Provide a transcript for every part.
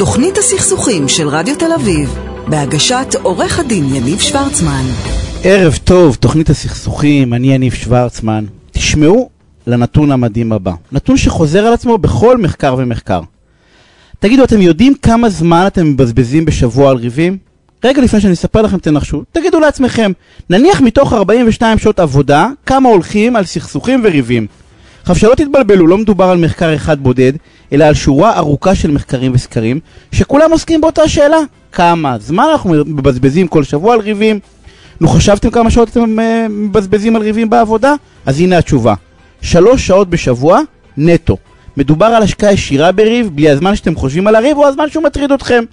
תוכנית הסכסוכים של רדיו תל אביב, בהגשת עורך הדין יניב שוורצמן. ערב טוב, תוכנית הסכסוכים, אני יניב שוורצמן. תשמעו לנתון המדהים הבא, נתון שחוזר על עצמו בכל מחקר ומחקר. תגידו, אתם יודעים כמה זמן אתם מבזבזים בשבוע על ריבים? רגע לפני שאני אספר לכם תנחשו, תגידו לעצמכם, נניח מתוך 42 שעות עבודה, כמה הולכים על סכסוכים וריבים. עכשיו שלא תתבלבלו, לא מדובר על מחקר אחד בודד, אלא על שורה ארוכה של מחקרים וסקרים, שכולם עוסקים באותה שאלה, כמה זמן אנחנו מבזבזים כל שבוע על ריבים? נו חשבתם כמה שעות אתם uh, מבזבזים על ריבים בעבודה? אז הנה התשובה, שלוש שעות בשבוע נטו. מדובר על השקעה ישירה בריב, בלי הזמן שאתם חושבים על הריב או הזמן שהוא מטריד אתכם.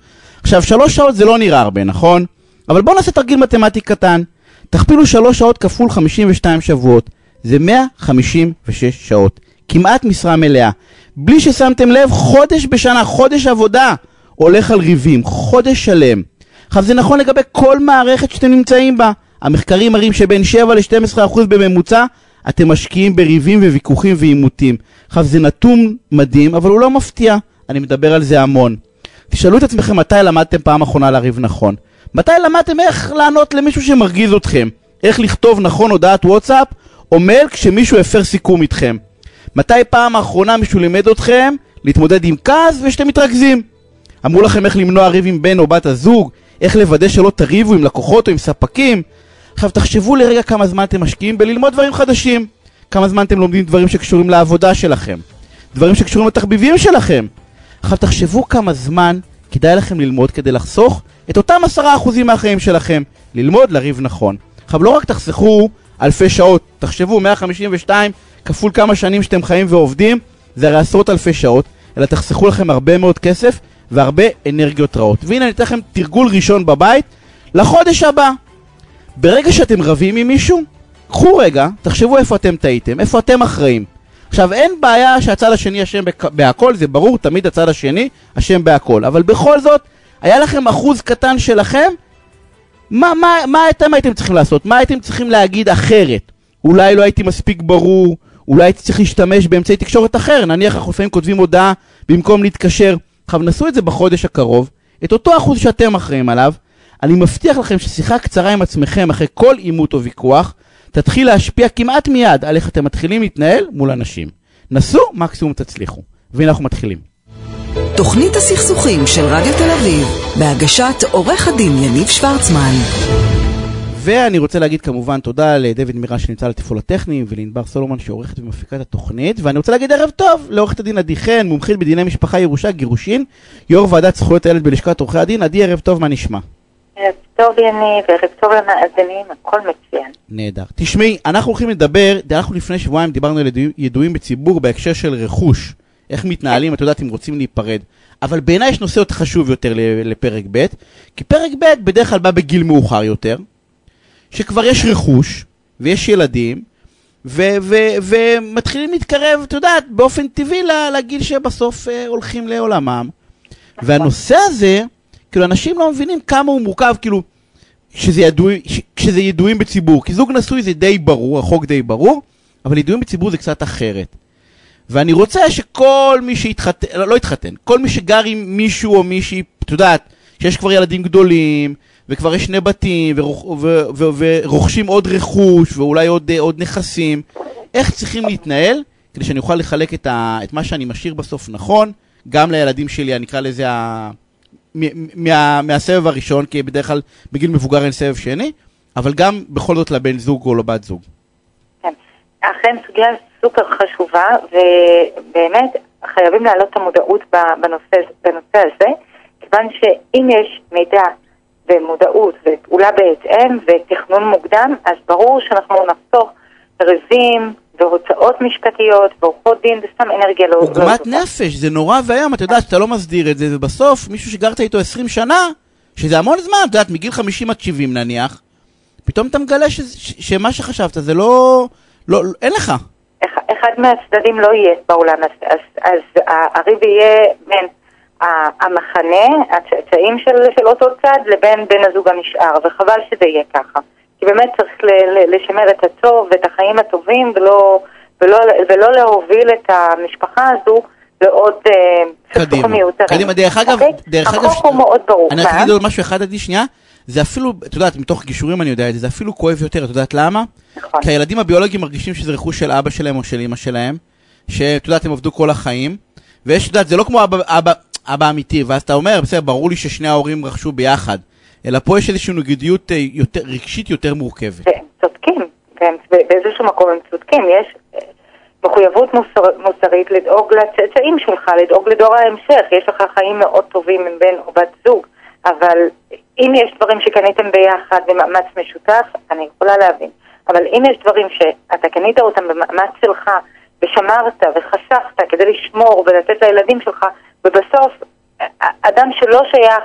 עכשיו, שלוש שעות זה לא נראה הרבה, נכון? אבל בואו נעשה תרגיל מתמטי קטן. תכפילו שלוש שעות כפול 52 שבועות. זה 156 שעות. כמעט משרה מלאה. בלי ששמתם לב, חודש בשנה, חודש עבודה, הולך על ריבים. חודש שלם. עכשיו, זה נכון לגבי כל מערכת שאתם נמצאים בה. המחקרים מראים שבין 7 ל-12% בממוצע אתם משקיעים בריבים וויכוחים ועימותים. עכשיו, זה נתון מדהים, אבל הוא לא מפתיע. אני מדבר על זה המון. תשאלו את עצמכם מתי למדתם פעם אחרונה לריב נכון. מתי למדתם איך לענות למישהו שמרגיז אתכם? איך לכתוב נכון הודעת וואטסאפ או מייל כשמישהו הפר סיכום איתכם? מתי פעם האחרונה מישהו לימד אתכם להתמודד עם כעס ושאתם מתרכזים? אמרו לכם איך למנוע ריב עם בן או בת הזוג? איך לוודא שלא תריבו עם לקוחות או עם ספקים? עכשיו תחשבו לרגע כמה זמן אתם משקיעים בללמוד דברים חדשים. כמה זמן אתם לומדים דברים שקשורים לעבודה שלכם. דברים שקשורים לתחביבים שלכם. עכשיו תחשבו כמה זמן כדאי לכם ללמוד כדי לחסוך את אותם עשרה אחוזים מהחיים שלכם. ללמוד לריב נכון. עכשיו לא רק תחסכו אלפי שעות, תחשבו 152 כפול כמה שנים שאתם חיים ועובדים, זה הרי עשרות אלפי שעות, אלא תחסכו לכם הרבה מאוד כסף והרבה אנרגיות רעות. והנה אני אתן לכם תרגול ראשון בבית לחודש הבא. ברגע שאתם רבים עם מישהו, קחו רגע, תחשבו איפה אתם טעיתם, איפה אתם אחראים. עכשיו, אין בעיה שהצד השני אשם בהכל, זה ברור, תמיד הצד השני אשם בהכל. אבל בכל זאת, היה לכם אחוז קטן שלכם, מה, מה, מה אתם הייתם צריכים לעשות? מה הייתם צריכים להגיד אחרת? אולי לא הייתי מספיק ברור, אולי הייתי צריך להשתמש באמצעי תקשורת אחר, נניח אנחנו לפעמים כותבים הודעה במקום להתקשר. עכשיו, נסו את זה בחודש הקרוב, את אותו אחוז שאתם אחראים עליו, אני מבטיח לכם ששיחה קצרה עם עצמכם אחרי כל עימות או ויכוח, תתחיל להשפיע כמעט מיד על איך אתם מתחילים להתנהל מול אנשים. נסו, מקסימום תצליחו. והנה אנחנו מתחילים. תוכנית הסכסוכים של רדיו תל אביב, בהגשת עורך הדין יניב שוורצמן. ואני רוצה להגיד כמובן תודה לדויד מירה שנמצא על התפעול הטכני ולענבר סולומון שעורכת ומפיקה את התוכנית ואני רוצה להגיד ערב טוב לעורכת הדין עדי חן, מומחית בדיני משפחה ירושה גירושין, יו"ר ועדת זכויות הילד בלשכת עורכי הדין, עדי ערב טוב, מה נשמע? ערב טוב יניב, ערב טוב למאזינים, הכל מצוין. נהדר. תשמעי, אנחנו הולכים לדבר, אנחנו לפני שבועיים דיברנו על ידועים, בציבור בהקשר של רכוש. איך מתנהלים, את יודעת, אם רוצים להיפרד. אבל בעיניי יש נושא חשוב יותר לפרק ב', כי פרק ב' בדרך כלל בא בגיל מאוחר יותר, שכבר יש רכוש, ויש ילדים, ומתחילים להתקרב, את יודעת, באופן טבעי לגיל שבסוף אה, הולכים לעולמם. והנושא הזה, כאילו, אנשים לא מבינים כמה הוא מורכב, כאילו, שזה, ידוע, שזה ידועים בציבור. כי זוג נשוי זה די ברור, החוק די ברור, אבל ידועים בציבור זה קצת אחרת. ואני רוצה שכל מי שהתחתן, לא, לא התחתן, כל מי שגר עם מישהו או מישהי, את יודעת, שיש כבר ילדים גדולים, וכבר יש שני בתים, ורוכ, ו, ו, ורוכשים עוד רכוש, ואולי עוד, עוד נכסים, איך צריכים להתנהל, כדי שאני אוכל לחלק את, ה, את מה שאני משאיר בסוף נכון, גם לילדים שלי, אני אקרא לזה ה... מה, מהסבב הראשון, כי בדרך כלל בגיל מבוגר אין סבב שני, אבל גם בכל זאת לבן זוג או לבת זוג. כן, אכן סוגיה סופר חשובה, ובאמת חייבים להעלות את המודעות בנושא, בנושא הזה, כיוון שאם יש מידע ומודעות ופעולה בהתאם ותכנון מוקדם, אז ברור שאנחנו נחסוך ריבים, והוצאות משפטיות, ועורכות דין, וסתם אנרגיה לא... עוגמת לא נפש, זה נורא ואיום, אתה יודע שאתה לא מסדיר את זה, ובסוף מישהו שגרת איתו 20 שנה, שזה המון זמן, את יודעת, מגיל 50 עד 70 נניח, פתאום אתה מגלה ש, ש, שמה שחשבת זה לא, לא... אין לך. אחד מהצדדים לא יהיה בעולם, אז, אז, אז הריב יהיה בין המחנה, הצאצאים של, של אותו צד, לבין בן הזוג הנשאר, וחבל שזה יהיה ככה. כי באמת צריך לשמר את הטוב ואת החיים הטובים ולא, ולא, ולא להוביל את המשפחה הזו לעוד אה, סכסוכים קדימה, מיותרים. קדימה, דרך אגב, אוקיי? דרך אגב, החוק הוא מאוד ברור. אני? אגיד עוד משהו אחד עדי שנייה, זה אפילו, את יודעת, מתוך גישורים אני יודע את זה, זה אפילו כואב יותר, את יודעת למה? נכון. כי הילדים הביולוגיים מרגישים שזה רכוש של אבא שלהם או של אמא שלהם, שאת יודעת, הם עבדו כל החיים, ויש, את יודעת, זה לא כמו אבא, אבא, אבא אמיתי, ואז אתה אומר, בסדר, ברור לי ששני ההורים רכשו ביחד, אלא פה יש איזושהי נגידיות אה, יותר, רגשית יותר מורכבת. והם צודקים, והם באיזשהו מקום הם צודקים, יש אה, מחויבות מוסר, מוסרית לדאוג לצאצאים שלך, לדאוג לדור ההמשך, יש לך חיים מאוד טובים עם בן או בת זוג, אבל אם יש דברים שקניתם ביחד במאמץ משותף, אני יכולה להבין, אבל אם יש דברים שאתה קנית אותם במאמץ שלך ושמרת וחסכת כדי לשמור ולתת לילדים שלך, ובסוף אדם שלא שייך,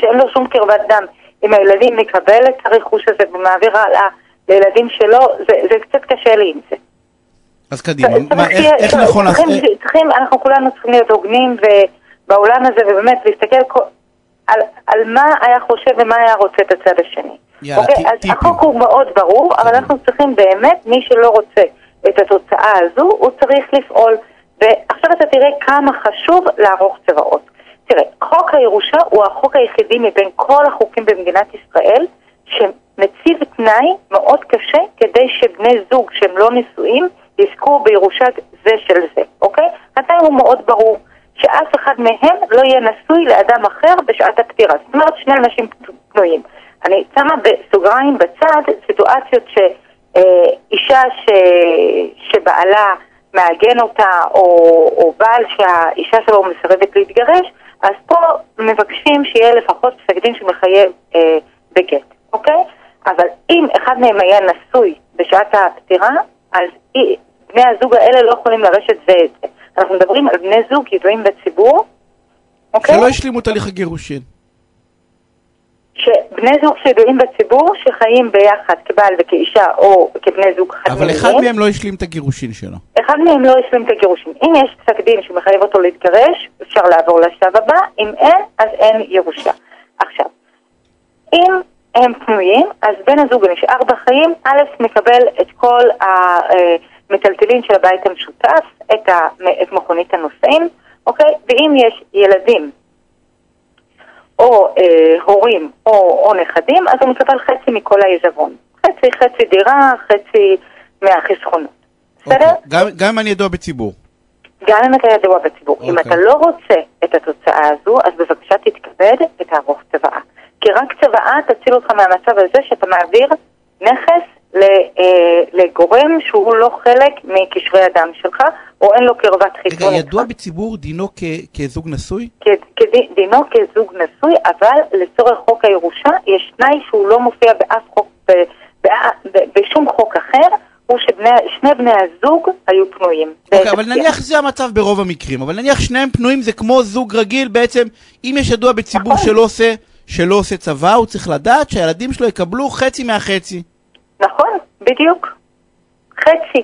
שאין לו שום קרבת דם, אם הילדים מקבל את הרכוש הזה ומעביר הלאה לילדים שלו, זה, זה קצת קשה לי עם זה. אז קדימה, מה, איך, איך נכון צריכים, לעשות? צריכים, אנחנו כולנו צריכים להיות הוגנים בעולם הזה, ובאמת להסתכל כל, על, על מה היה חושב ומה היה רוצה את הצד השני. יאללה, אוקיי? טי- אז טיפים. החוק הוא מאוד ברור, אבל אנחנו צריכים באמת, מי שלא רוצה את התוצאה הזו, הוא צריך לפעול. ועכשיו אתה תראה כמה חשוב לערוך צבאות. תראה, חוק הירושה הוא החוק היחידי מבין כל החוקים במדינת ישראל שמציב תנאי מאוד קשה כדי שבני זוג שהם לא נשואים יזכו בירושת זה של זה, אוקיי? התנאי הוא מאוד ברור, שאף אחד מהם לא יהיה נשוי לאדם אחר בשעת הפטירה. זאת אומרת, שני אנשים פנויים. אני שמה בסוגריים בצד סיטואציות שאישה ש... שבעלה מעגן אותה, או, או בעל שהאישה שלו מסרבת להתגרש, אז פה מבקשים שיהיה לפחות פסק דין שמחייב אה, בגט, אוקיי? אבל אם אחד מהם היה נשוי בשעת הפטירה, אז בני הזוג האלה לא יכולים לרשת זה את זה. אנחנו מדברים על בני זוג ידועים בציבור, אוקיי? שלא השלימו תהליך הגירושין. שבני זוג שידועים בציבור שחיים ביחד כבעל וכאישה או כבני זוג חד אבל אחד מהם לא השלים את הגירושין שלו. אחד מהם לא השלים את הגירושים. אם יש פסק דין שמחייב אותו להתגרש, אפשר לעבור לשלב הבא, אם אין, אז אין ירושה. עכשיו, אם הם פנויים, אז בן הזוג הנשאר בחיים, א', מקבל את כל המטלטלין של הבית המשותף, את מכונית הנוסעים, אוקיי? ואם יש ילדים או אה, הורים או, או נכדים, אז הוא מקבל חצי מכל העיזבון. חצי, חצי דירה, חצי מהחסכונות. בסדר? אוקיי. גם- גם אם אני ידוע בציבור. גם אם אתה ידוע בציבור. אם אוקיי. אתה לא רוצה את התוצאה הזו, אז בבקשה תתכבד ותערוך צוואה. כי רק צוואה תציל אותך מהמצב הזה שאתה מעביר נכס אה, לגורם שהוא לא חלק מקשרי הדם שלך, או אין לו קרבת רגע, חיתון ידוע איתך. בציבור דינו כ- כזוג נשוי? כ- דינו כזוג נשוי, אבל לצורך חוק הירושה יש תנאי שהוא לא מופיע באף חוק, ב, ב, ב, בשום חוק אחר, הוא ששני בני הזוג היו פנויים. אוקיי, אבל בתפקיד. נניח זה המצב ברוב המקרים, אבל נניח שניהם פנויים זה כמו זוג רגיל בעצם, אם יש ידוע בציבור נכון. שלא עושה, שלא עושה צבא, הוא צריך לדעת שהילדים שלו יקבלו חצי מהחצי. נכון, בדיוק. חצי.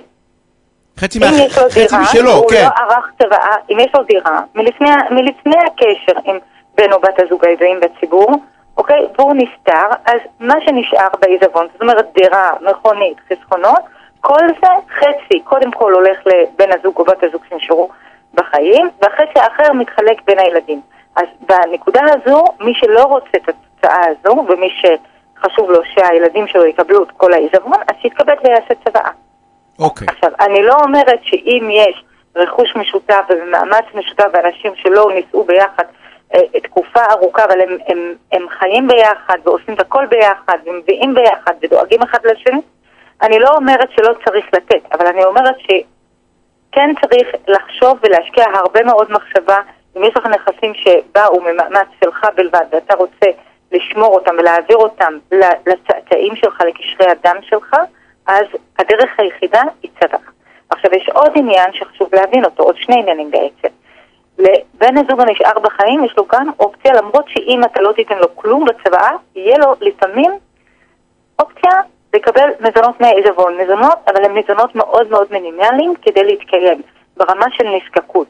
חצי, מה... חצי משלו, הוא כן. לא ערך צוואה, אם יש לו דירה, מלפני, מלפני הקשר עם בן או בת הזוג הידועים בציבור, אוקיי, והוא נפטר, אז מה שנשאר בעיזבון, זאת אומרת דירה, מכונית, חסכונות, כל זה חצי, קודם כל הולך לבן הזוג או בת הזוג שנשארו בחיים, והחצי האחר מתחלק בין הילדים. אז בנקודה הזו, מי שלא רוצה את התוצאה הזו, ומי שחשוב לו שהילדים שלו יקבלו את כל העיזבון, אז שיתכבד ויעשה צוואה. אוקיי. עכשיו, אני לא אומרת שאם יש רכוש משותף ומאמץ משותף ואנשים שלא נישאו ביחד אה, תקופה ארוכה, אבל הם, הם, הם חיים ביחד ועושים את הכל ביחד ומביאים ביחד ודואגים אחד לשני, אני לא אומרת שלא צריך לתת, אבל אני אומרת שכן צריך לחשוב ולהשקיע הרבה מאוד מחשבה אם יש לך נכסים שבאו ממאמץ שלך בלבד ואתה רוצה לשמור אותם ולהעביר אותם לצאצאים שלך, לקשרי הדם שלך, אז הדרך היחידה היא צבא. עכשיו, יש עוד עניין שחשוב להבין אותו, עוד שני עניינים בעצם. לבן הזוג הנשאר בחיים יש לו גם אופציה, למרות שאם אתה לא תיתן לו כלום בצוואה, יהיה לו לפעמים אופציה לקבל מזונות מהעיזבון. מזונות, אבל הם מזונות מאוד מאוד מינימליים כדי להתקיים, ברמה של נזקקות.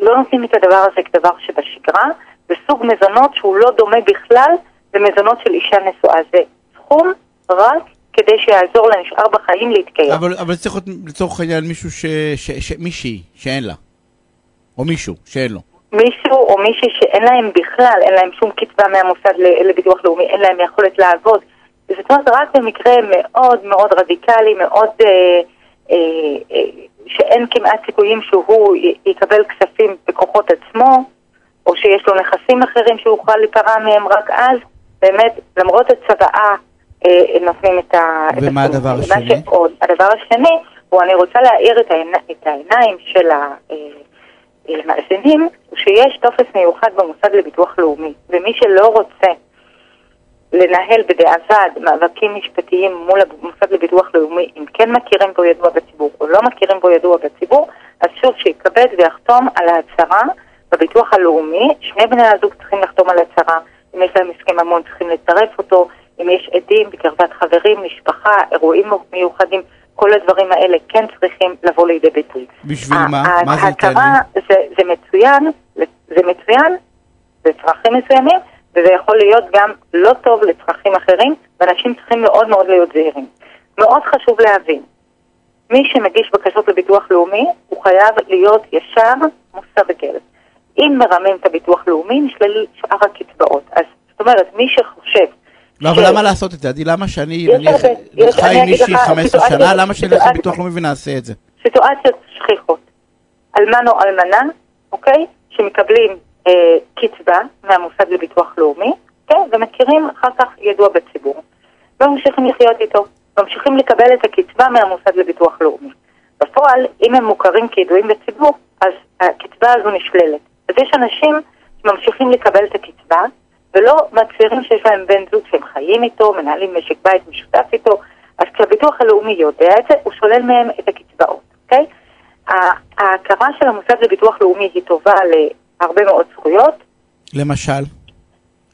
לא נותנים את הדבר הזה כדבר שבשגרה, זה סוג מזונות שהוא לא דומה בכלל למזונות של אישה נשואה. זה סכום רק כדי שיעזור לנשאר בחיים להתקיים. אבל, אבל צריך להיות לצורך העניין מישהו ש... ש... ש... מישהי, שאין לה. או מישהו שאין לו. מישהו או מישהי שאין להם בכלל, אין להם שום קצבה מהמוסד לביטוח לאומי, אין להם יכולת לעבוד. זאת אומרת, רק במקרה מאוד מאוד רדיקלי, מאוד... אה, אה, אה, שאין כמעט סיכויים שהוא יקבל כספים בכוחות עצמו, או שיש לו נכסים אחרים שהוא יוכל להיפרע מהם רק אז, באמת, למרות הצוואה, אה, נותנים את ה... ומה את הדבר השני? שעוד. הדבר השני, הוא אני רוצה להאיר את, העיני, את העיניים של המאזינים, הוא שיש טופס מיוחד במוסד לביטוח לאומי, ומי שלא רוצה לנהל בדיעבד מאבקים משפטיים מול המוסד לביטוח לאומי, אם כן מכירים בו ידוע בציבור או לא מכירים בו ידוע בציבור, אז שוב שיתכבד ויחתום על ההצהרה בביטוח הלאומי. שני בני הזוג צריכים לחתום על הצהרה, אם יש להם הסכם ממון צריכים לצרף אותו, אם יש עדים בקרבת חברים, משפחה, אירועים מיוחדים, כל הדברים האלה כן צריכים לבוא לידי ביטוי. בשביל מה? מה זה ייתן ההצהרה זה, זה מצוין, זה מצוין לצרכים מסוימים. וזה יכול להיות גם לא טוב לצרכים אחרים, ואנשים צריכים מאוד מאוד להיות זהירים. מאוד חשוב להבין, מי שמגיש בקשות לביטוח לאומי, הוא חייב להיות ישר מושא בכלב. אם מרמים את הביטוח לאומי, נשלל שאר הקצבאות. אז זאת אומרת, מי שחושב... לא, אבל למה לעשות את זה? עדי, למה שאני חי עם מישהי 15 שנה, למה שנלך לביטוח לאומי ונעשה את זה? סיטואציות שכיחות. אלמן או אלמנה, אוקיי? שמקבלים אה, קצבה מהמוסד לביטוח לאומי, כן, ומכירים אחר כך ידוע בציבור. וממשיכים לחיות איתו, ממשיכים לקבל את הקצבה מהמוסד לביטוח לאומי. בפועל, אם הם מוכרים כידועים בציבור, אז הקצבה הזו נשללת. אז יש אנשים שממשיכים לקבל את הקצבה, ולא מצהירים שיש להם בן זוג שהם חיים איתו, מנהלים משק בית משותף איתו, אז כשהביטוח הלאומי יודע את זה, הוא שולל מהם את הקצבאות, אוקיי? ההכרה של המוסד לביטוח לאומי היא טובה הרבה מאוד זכויות. למשל?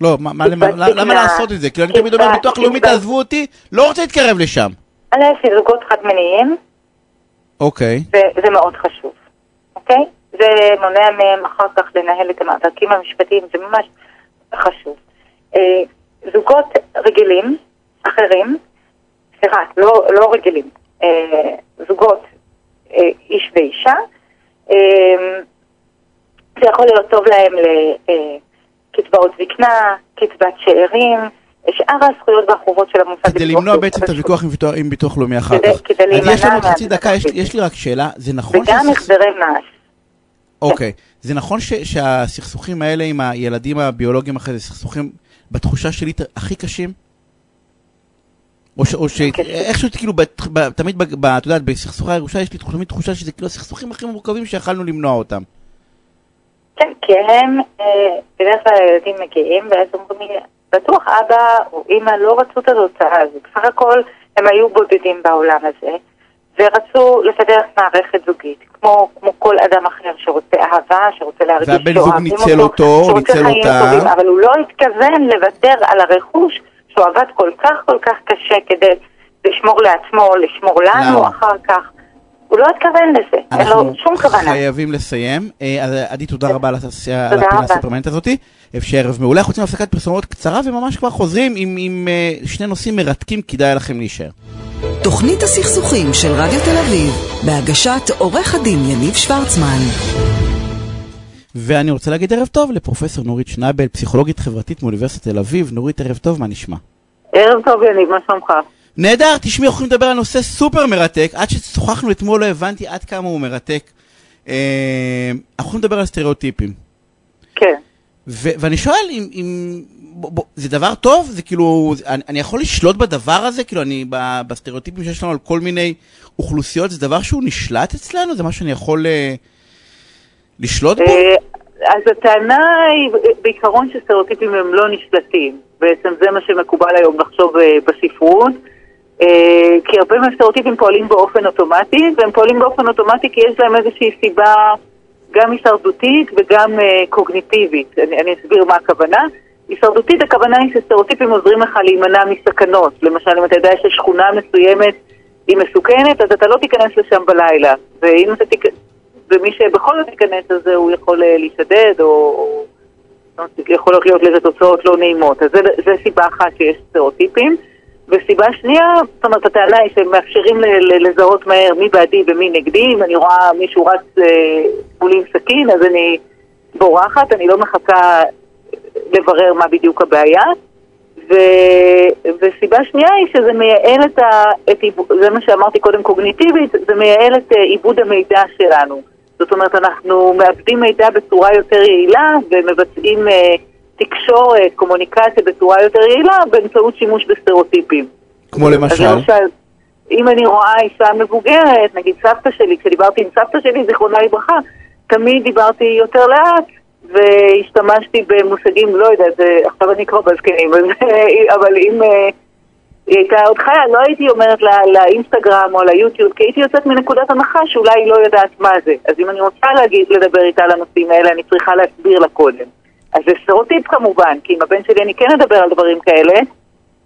לא, מה, מה, למה, למה לעשות את זה? כאילו אני תמיד אומר, ביטוח לאומי תעזבו אותי, לא רוצה להתקרב לשם. א', זוגות חד-מיניים. אוקיי. וזה מאוד חשוב, אוקיי? זה מונע מהם אחר כך לנהל את המאבקים המשפטיים, זה ממש חשוב. אה, זוגות רגילים, אחרים, סליחה, לא, לא רגילים, אה, זוגות אה, איש ואישה, זה יכול להיות טוב להם לקצבאות זקנה, קצבת שאירים, שאר הזכויות והחובות של המוסד כדי למנוע בעצם את הוויכוח עם ביטוח לאומי אחר כך. כדי להימנע... אז יש לנו חצי דקה, יש לי רק שאלה, זה נכון... וגם החזרי מס. אוקיי, זה נכון שהסכסוכים האלה עם הילדים הביולוגיים אחרי זה, סכסוכים בתחושה שלי הכי קשים? או שאיכשהו כאילו תמיד, את יודעת, בסכסוכי הירושה יש לי תמיד תחושה שזה כאילו הסכסוכים הכי מורכבים שיכלנו למנוע אותם. כן, כי הם, אה, בדרך כלל הילדים מגיעים, ואז אומרים לי, בטוח אבא או אימא לא רצו את התוצאה הזו. בסך הכל הם היו בודדים בעולם הזה, ורצו לפתח מערכת זוגית, כמו, כמו כל אדם אחר שרוצה אהבה, שרוצה להרגיש והבן זוג ניצל אותו, או ניצל אותה. טובים, אבל הוא לא התכוון לוותר על הרכוש שהוא עבד כל כך כל כך קשה כדי לשמור לעצמו, לשמור לנו לא. אחר כך. הוא לא התכוון לזה, אין לו שום כוונה. אנחנו חייבים לסיים. אה, אז עדי, תודה רבה על הפינה הסופרמנט הזאתי. אפשר ערב מעולה. אנחנו רוצים הפסקת פרסומות קצרה וממש כבר חוזרים עם, uh, שני נושאים מרתקים, כדאי לכם להישאר. תוכנית הסכסוכים של רדיו תל אביב, בהגשת עורך הדין יניב שוורצמן. ואני רוצה להגיד ערב טוב לפרופסור נורית שנבל, פסיכולוגית חברתית מאוניברסיטת תל אביב. נורית, ערב טוב, מה נשמע? ערב טוב, יניב, מה שלומך? נהדר, תשמעי, אנחנו יכולים לדבר על נושא סופר מרתק. עד ששוחחנו אתמול לא הבנתי עד כמה הוא מרתק. אה, אנחנו יכולים לדבר על סטריאוטיפים. כן. ואני שואל אם, אם בוא, בוא, זה דבר טוב? זה כאילו, אני, אני יכול לשלוט בדבר הזה? כאילו, אני, בסטריאוטיפים שיש לנו על כל מיני אוכלוסיות, זה דבר שהוא נשלט אצלנו? זה מה שאני יכול uh, לשלוט בו? אה, אז הטענה היא בעיקרון שסטריאוטיפים הם לא נשלטים. בעצם זה מה שמקובל היום לחשוב uh, בספרות. כי הרבה מהסטריאוטיפים פועלים באופן אוטומטי, והם פועלים באופן אוטומטי כי יש להם איזושהי סיבה גם הישרדותית וגם uh, קוגניטיבית. אני, אני אסביר מה הכוונה. הישרדותית הכוונה היא שסטריאוטיפים עוזרים לך להימנע מסכנות. למשל, אם אתה יודע ששכונה מסוימת היא מסוכנת, אז אתה לא תיכנס לשם בלילה. ואם אתה תיכנס, ומי שבכל זאת ייכנס לזה, הוא יכול אה, להישדד, או... יכולות להיות לזה תוצאות לא נעימות. אז זה סיבה אחת שיש סטריאוטיפים. וסיבה שנייה, זאת אומרת, הטענה היא שהם מאפשרים ל- ל- לזהות מהר מי בעדי ומי נגדי. אם אני רואה מישהו רץ אה, מולי עם סכין, אז אני בורחת, אני לא מחכה לברר מה בדיוק הבעיה. ו... וסיבה שנייה היא שזה מייעל את ה... את. זה מה שאמרתי קודם קוגניטיבית, זה מייעל את אה, עיבוד המידע שלנו. זאת אומרת, אנחנו מאבדים מידע בצורה יותר יעילה ומבצעים אה, תקשורת, קומוניקציה בצורה יותר יעילה באמצעות שימוש בסטריאוטיפים. כמו אז למשל? למשל, אם אני רואה אישה מבוגרת, נגיד סבתא שלי, כשדיברתי עם סבתא שלי, זיכרונה לברכה, תמיד דיברתי יותר לאט, והשתמשתי במושגים, לא יודעת, עכשיו אני כבר בזקנים, אבל אם אה, היא הייתה עוד חיה, לא הייתי אומרת לה, לאינסטגרם או ליוטיוב, כי הייתי יוצאת מנקודת הנחה שאולי היא לא יודעת מה זה. אז אם אני רוצה להגיד, לדבר איתה על הנושאים האלה, אני צריכה להסביר לה קודם. אז זה סטריאוטיפ כמובן, כי עם הבן שלי אני כן אדבר על דברים כאלה,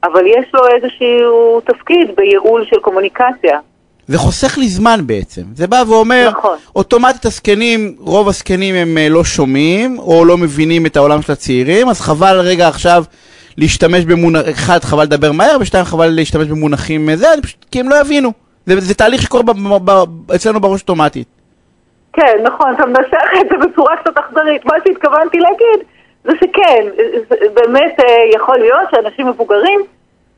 אבל יש לו איזשהו תפקיד בייעול של קומוניקציה. זה חוסך לי זמן בעצם. זה בא ואומר, נכון. אוטומטית הזקנים, רוב הזקנים הם אה, לא שומעים, או לא מבינים את העולם של הצעירים, אז חבל רגע עכשיו להשתמש במונחים, אחד, חבל לדבר מהר, ושתיים, חבל להשתמש במונחים אה, זה, פשוט, כי הם לא יבינו. זה, זה תהליך שקורה ב, ב, ב, אצלנו בראש אוטומטית. כן, נכון, אתה מנסח את זה בצורה קצת אכזרית. מה שהתכוונתי להגיד זה שכן, זה באמת אה, יכול להיות שאנשים מבוגרים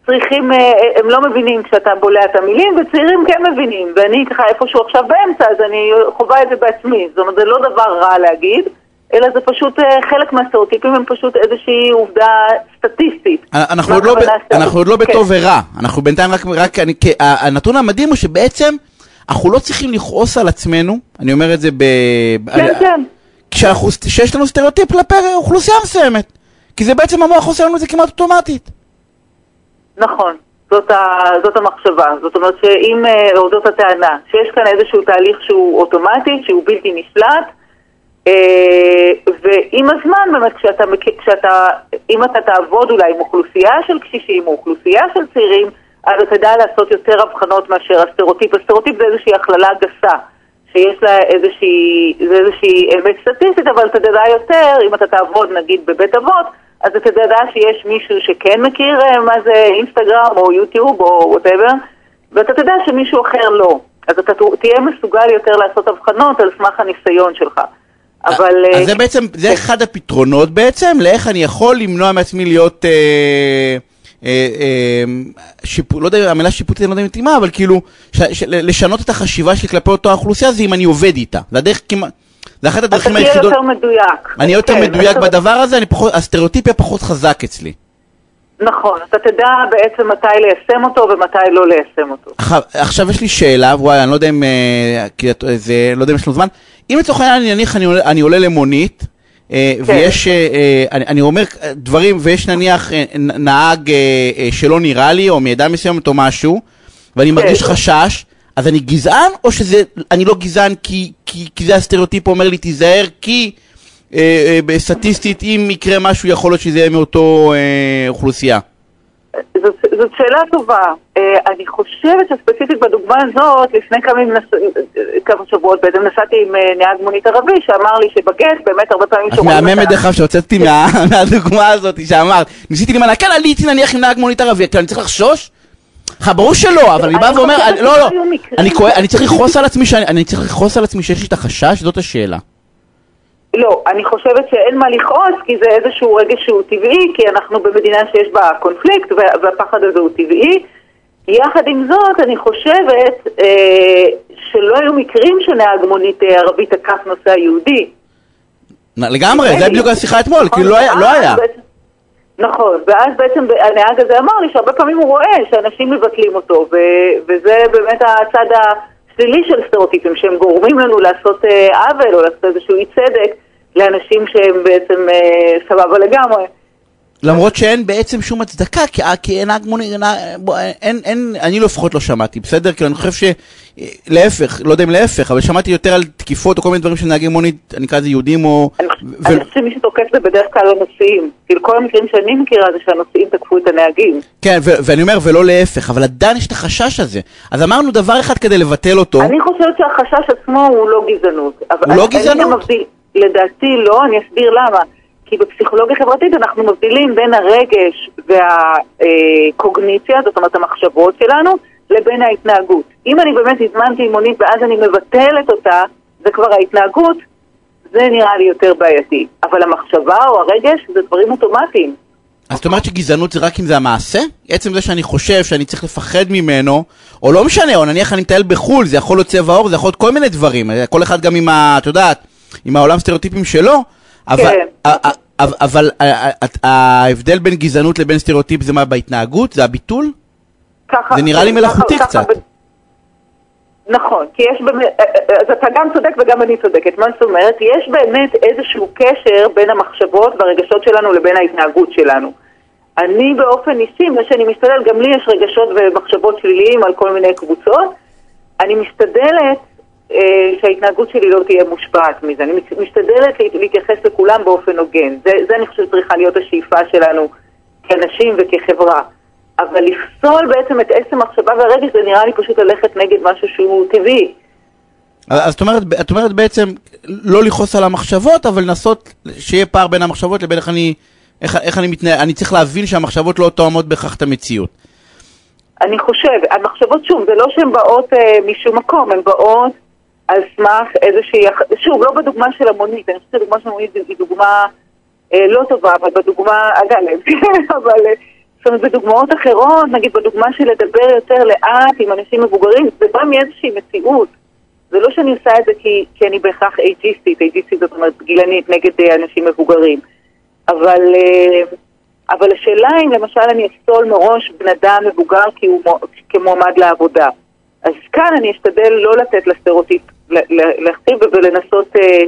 צריכים, אה, הם לא מבינים כשאתה בולע את המילים, וצעירים כן מבינים. ואני ככה איפשהו עכשיו באמצע, אז אני חווה את זה בעצמי. זאת אומרת, זה לא דבר רע להגיד, אלא זה פשוט, אה, חלק מהסטריאוטיפים הם פשוט איזושהי עובדה סטטיסטית. אנחנו מה עוד לא, ב-? אנחנו עוד לא כן. בטוב ורע, אנחנו בינתיים רק, רק אני, הנתון המדהים הוא שבעצם אנחנו לא צריכים לכעוס על עצמנו, אני אומר את זה ב... כן, על- כן. כשאנחנו, שיש לנו סטריאוטיפ כלפי אוכלוסייה מסוימת, כי זה בעצם המוח עושה לנו את זה כמעט אוטומטית. נכון, זאת, ה, זאת המחשבה. זאת אומרת שאם, אה, או זאת הטענה, שיש כאן איזשהו תהליך שהוא אוטומטי, שהוא בלתי נשלט, אה, ועם הזמן באמת כשאתה, כשאתה, אם אתה תעבוד אולי עם אוכלוסייה של קשישים או אוכלוסייה של צעירים, אז אתה תדע לעשות יותר הבחנות מאשר הסטריאוטיפ. הסטריאוטיפ זה איזושהי הכללה גסה. שיש לה איזושהי, זה איזושהי אמת סטטיסטית, אבל אתה תדע יותר, אם אתה תעבוד נגיד בבית אבות, אז אתה תדע שיש מישהו שכן מכיר אה, מה זה אינסטגרם או יוטיוב או whatever, ואתה תדע שמישהו אחר לא. אז אתה תהיה מסוגל יותר לעשות הבחנות על סמך הניסיון שלך. אבל... אה, אז זה בעצם, זה אחד הפתרונות בעצם, לאיך אני יכול למנוע מעצמי להיות, אה, אה, אה, שיפוט, לא יודע, המילה שיפוטית אני לא יודע אם מתאימה, אבל כאילו, ש, ש, לשנות את החשיבה שלי כלפי אותה אוכלוסייה זה אם אני עובד איתה. זה הדרך כמעט, זה אחת אתה הדרכים תהיה היחידות, יותר מדויק. אני יותר כן, מדויק אתה- בדבר הזה, אני פחות, הסטריאוטיפ יהיה פחות חזק אצלי. נכון, אתה תדע בעצם מתי ליישם אותו ומתי לא ליישם אותו. עכשיו, יש לי שאלה, וואי, אני לא יודע אם, אה, זה, לא יודע אם יש לנו זמן. אם לצורך העניין, אני נניח, אני אני עולה למונית, אה, ויש, אה, אה, אני, אומר אה, דברים, ויש נניח אה, נהג אה, אה, שלא נראה לי, או מעדה מסוימת או משהו, ואני מרגיש חשש, אז אני גזען, או שזה, אני לא גזען כי, כי, כי זה הסטריאוטיפ אומר לי, תיזהר, כי אה, אה, בסטטיסטית, אם יקרה משהו, יכול להיות שזה יהיה מאותו אה, אוכלוסייה. זאת, זאת שאלה טובה. Uh, אני חושבת שספציפית בדוגמה הזאת, לפני כמה, נס... כמה שבועות בעצם נסעתי עם uh, נהג מונית ערבי שאמר לי שבגט באמת הרבה פעמים את מהממת דרך אגב שהוצאתי מה- מהדוגמה הזאת שאמרת, ניסיתי להימנע, כן עליתי נניח עם נהג מונית ערבי, אני צריך לחשוש? לך ברור שלא, אבל אני בא ואומר, לא, לא, אני צריך לכעוס על עצמי שיש לי את החשש, זאת השאלה. לא, אני חושבת שאין מה לכעוס, כי זה איזשהו רגש שהוא טבעי, כי אנחנו במדינה שיש בה קונפליקט, וה- והפחד הזה הוא טבעי. יחד עם זאת, אני חושבת אה, שלא היו מקרים שנהג מונית אה, ערבי תקף נוסע יהודי. לגמרי, זה בדיוק השיחה אתמול, כאילו לא היה- לא היה. נכון, ואז בעצם הנהג הזה אמר לי שהרבה פעמים הוא רואה שאנשים מבטלים אותו, ו- וזה באמת הצד השלילי של סטריאוטיפים, שהם גורמים לנו לעשות אה, עוול או לעשות איזשהו אי צדק לאנשים שהם בעצם אה, סבבה לגמרי. למרות שאין בעצם שום הצדקה, כי, אה, כי אין נהג מונית, בוא, אין, אין, אני לפחות לא שמעתי, בסדר? כאילו אני חושב ש... להפך, לא יודע אם להפך, אבל שמעתי יותר על תקיפות או כל מיני דברים של נהגי מונית, אני אקרא לזה יהודים או... אני ו- אני חושבת שמי שתוקף זה בדרך כלל הנוסעים. כאילו כל המקרים שאני מכירה זה שהנוסעים תקפו את הנהגים. כן, ו- ואני אומר, ולא להפך, אבל עדיין יש את החשש הזה. אז אמרנו דבר אחד כדי לבטל אותו. אני חושבת שהחשש עצמו הוא לא גזענות. הוא לא גזענות? מבדיל, לדעתי לא, אני אסביר למה. כי בפסיכולוגיה חברתית אנחנו מבדילים בין הרגש והקוגניציה, זאת אומרת המחשבות שלנו, לבין ההתנהגות. אם אני באמת הזמנתי מונית ואז אני מבטלת אותה, זה כבר ההתנהגות, זה נראה לי יותר בעייתי. אבל המחשבה או הרגש זה דברים אוטומטיים. אז את אומרת שגזענות זה רק אם זה המעשה? עצם זה שאני חושב שאני צריך לפחד ממנו, או לא משנה, או נניח אני מטייל בחו"ל, זה יכול להיות צבע עור, זה יכול להיות כל מיני דברים, כל אחד גם עם ה... את יודעת, עם העולם סטריאוטיפים שלו, אבל, כן. אבל, אבל ההבדל בין גזענות לבין סטריאוטיפ זה מה בהתנהגות? זה הביטול? ככה, זה נראה לי מלאכותי קצת. נכון, כי יש באמת, אז אתה גם צודק וגם אני צודקת. מה זאת אומרת? יש באמת איזשהו קשר בין המחשבות והרגשות שלנו לבין ההתנהגות שלנו. אני באופן אישי, מה שאני משתדל, גם לי יש רגשות ומחשבות שליליים על כל מיני קבוצות. אני משתדלת אה, שההתנהגות שלי לא תהיה מושפעת מזה. אני משתדלת להת- להתייחס לכולם באופן הוגן. זה, זה אני חושבת צריכה להיות השאיפה שלנו כאנשים וכחברה. אבל לפסול בעצם את עצם המחשבה והרגש זה נראה לי פשוט ללכת נגד משהו שהוא טבעי. אז את אומרת, את אומרת בעצם לא לכעוס על המחשבות, אבל לנסות שיהיה פער בין המחשבות לבין איך אני, איך, איך אני מתנהל, אני צריך להבין שהמחשבות לא תואמות בהכרח את המציאות. אני חושב, המחשבות שוב, זה לא שהן באות אה, משום מקום, הן באות על סמך איזושהי, שוב, לא בדוגמה של המונית, אני חושבת שהדוגמה של המונית היא דוגמה אה, לא טובה, אבל בדוגמה, אגב, אבל אה, זאת אומרת, בדוגמאות אחרות, נגיד בדוגמה של לדבר יותר לאט עם אנשים מבוגרים, זה בא מאיזושהי מציאות. זה לא שאני עושה את זה כי, כי אני בהכרח אייג'יסטית, אייג'יסטית זאת אומרת גילנית נגד אה, אנשים מבוגרים. אבל, אה, אבל השאלה אם למשל אני אפסול מראש בן אדם מבוגר הוא מו- כמועמד לעבודה. אז כאן אני אשתדל לא לתת לסטריאוטיפ להכתיב ולנסות אה,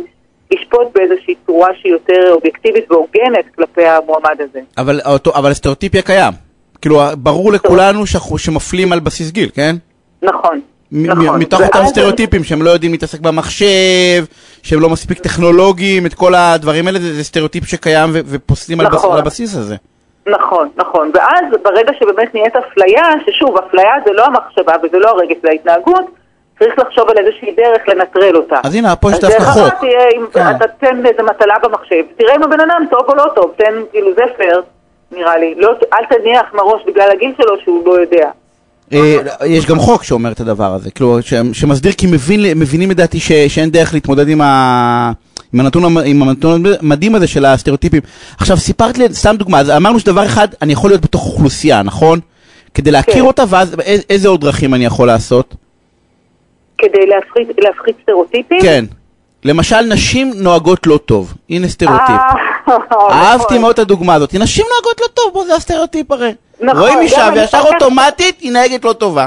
לשפוט באיזושהי צורה שהיא יותר אובייקטיבית והוגנת כלפי המועמד הזה. אבל, אותו, אבל הסטריאוטיפ יהיה קיים. כאילו, ברור לכולנו שאנחנו- שמפלים על בסיס גיל, כן? נכון. נכון. מתוך אותם סטריאוטיפים שהם לא יודעים להתעסק במחשב, שהם לא מספיק טכנולוגיים, את כל הדברים האלה, זה, זה סטריאוטיפ שקיים ופוסלים נכון. על הבסיס הזה. נכון, נכון. ואז ברגע שבאמת נהיית אפליה, ששוב, אפליה זה לא המחשבה וזה לא הרגש, זה ההתנהגות, צריך לחשוב על איזושהי דרך לנטרל אותה. אז הנה, פה יש אז דווקא חוק. אחת תהיה, אם כן. אתה תן איזה מטלה במחשב, תראה אם הבן אדם טוב או לא טוב, תן, כאילו זה פייר, נראה לי. לא, אל תניח מראש בגלל הגיל שלו שהוא לא יודע. אה, יש גם חוק שאומר את הדבר הזה, כאילו, שמסדיר כי מבין, מבינים לדעתי שאין דרך להתמודד עם, ה, עם, הנתון, עם הנתון המדהים הזה של הסטריאוטיפים. עכשיו, סיפרת לי, סתם דוגמה, אז אמרנו שדבר אחד, אני יכול להיות בתוך אוכלוסייה, נכון? כדי להכיר כן. אותה, ואז איזה, איזה עוד דרכים אני יכול לעשות? כדי להפחית, להפחית סטריאוטיפים. כן. למשל, נשים נוהגות לא טוב. הנה סטריאוטיפ. אה, אהבתי נכון. מאוד את הדוגמה הזאת. נשים נוהגות לא טוב, בוא, זה הסטריאוטיפ הרי. נכון, רואים אישה אני וישר חושבת- אוטומטית היא נהגת לא טובה.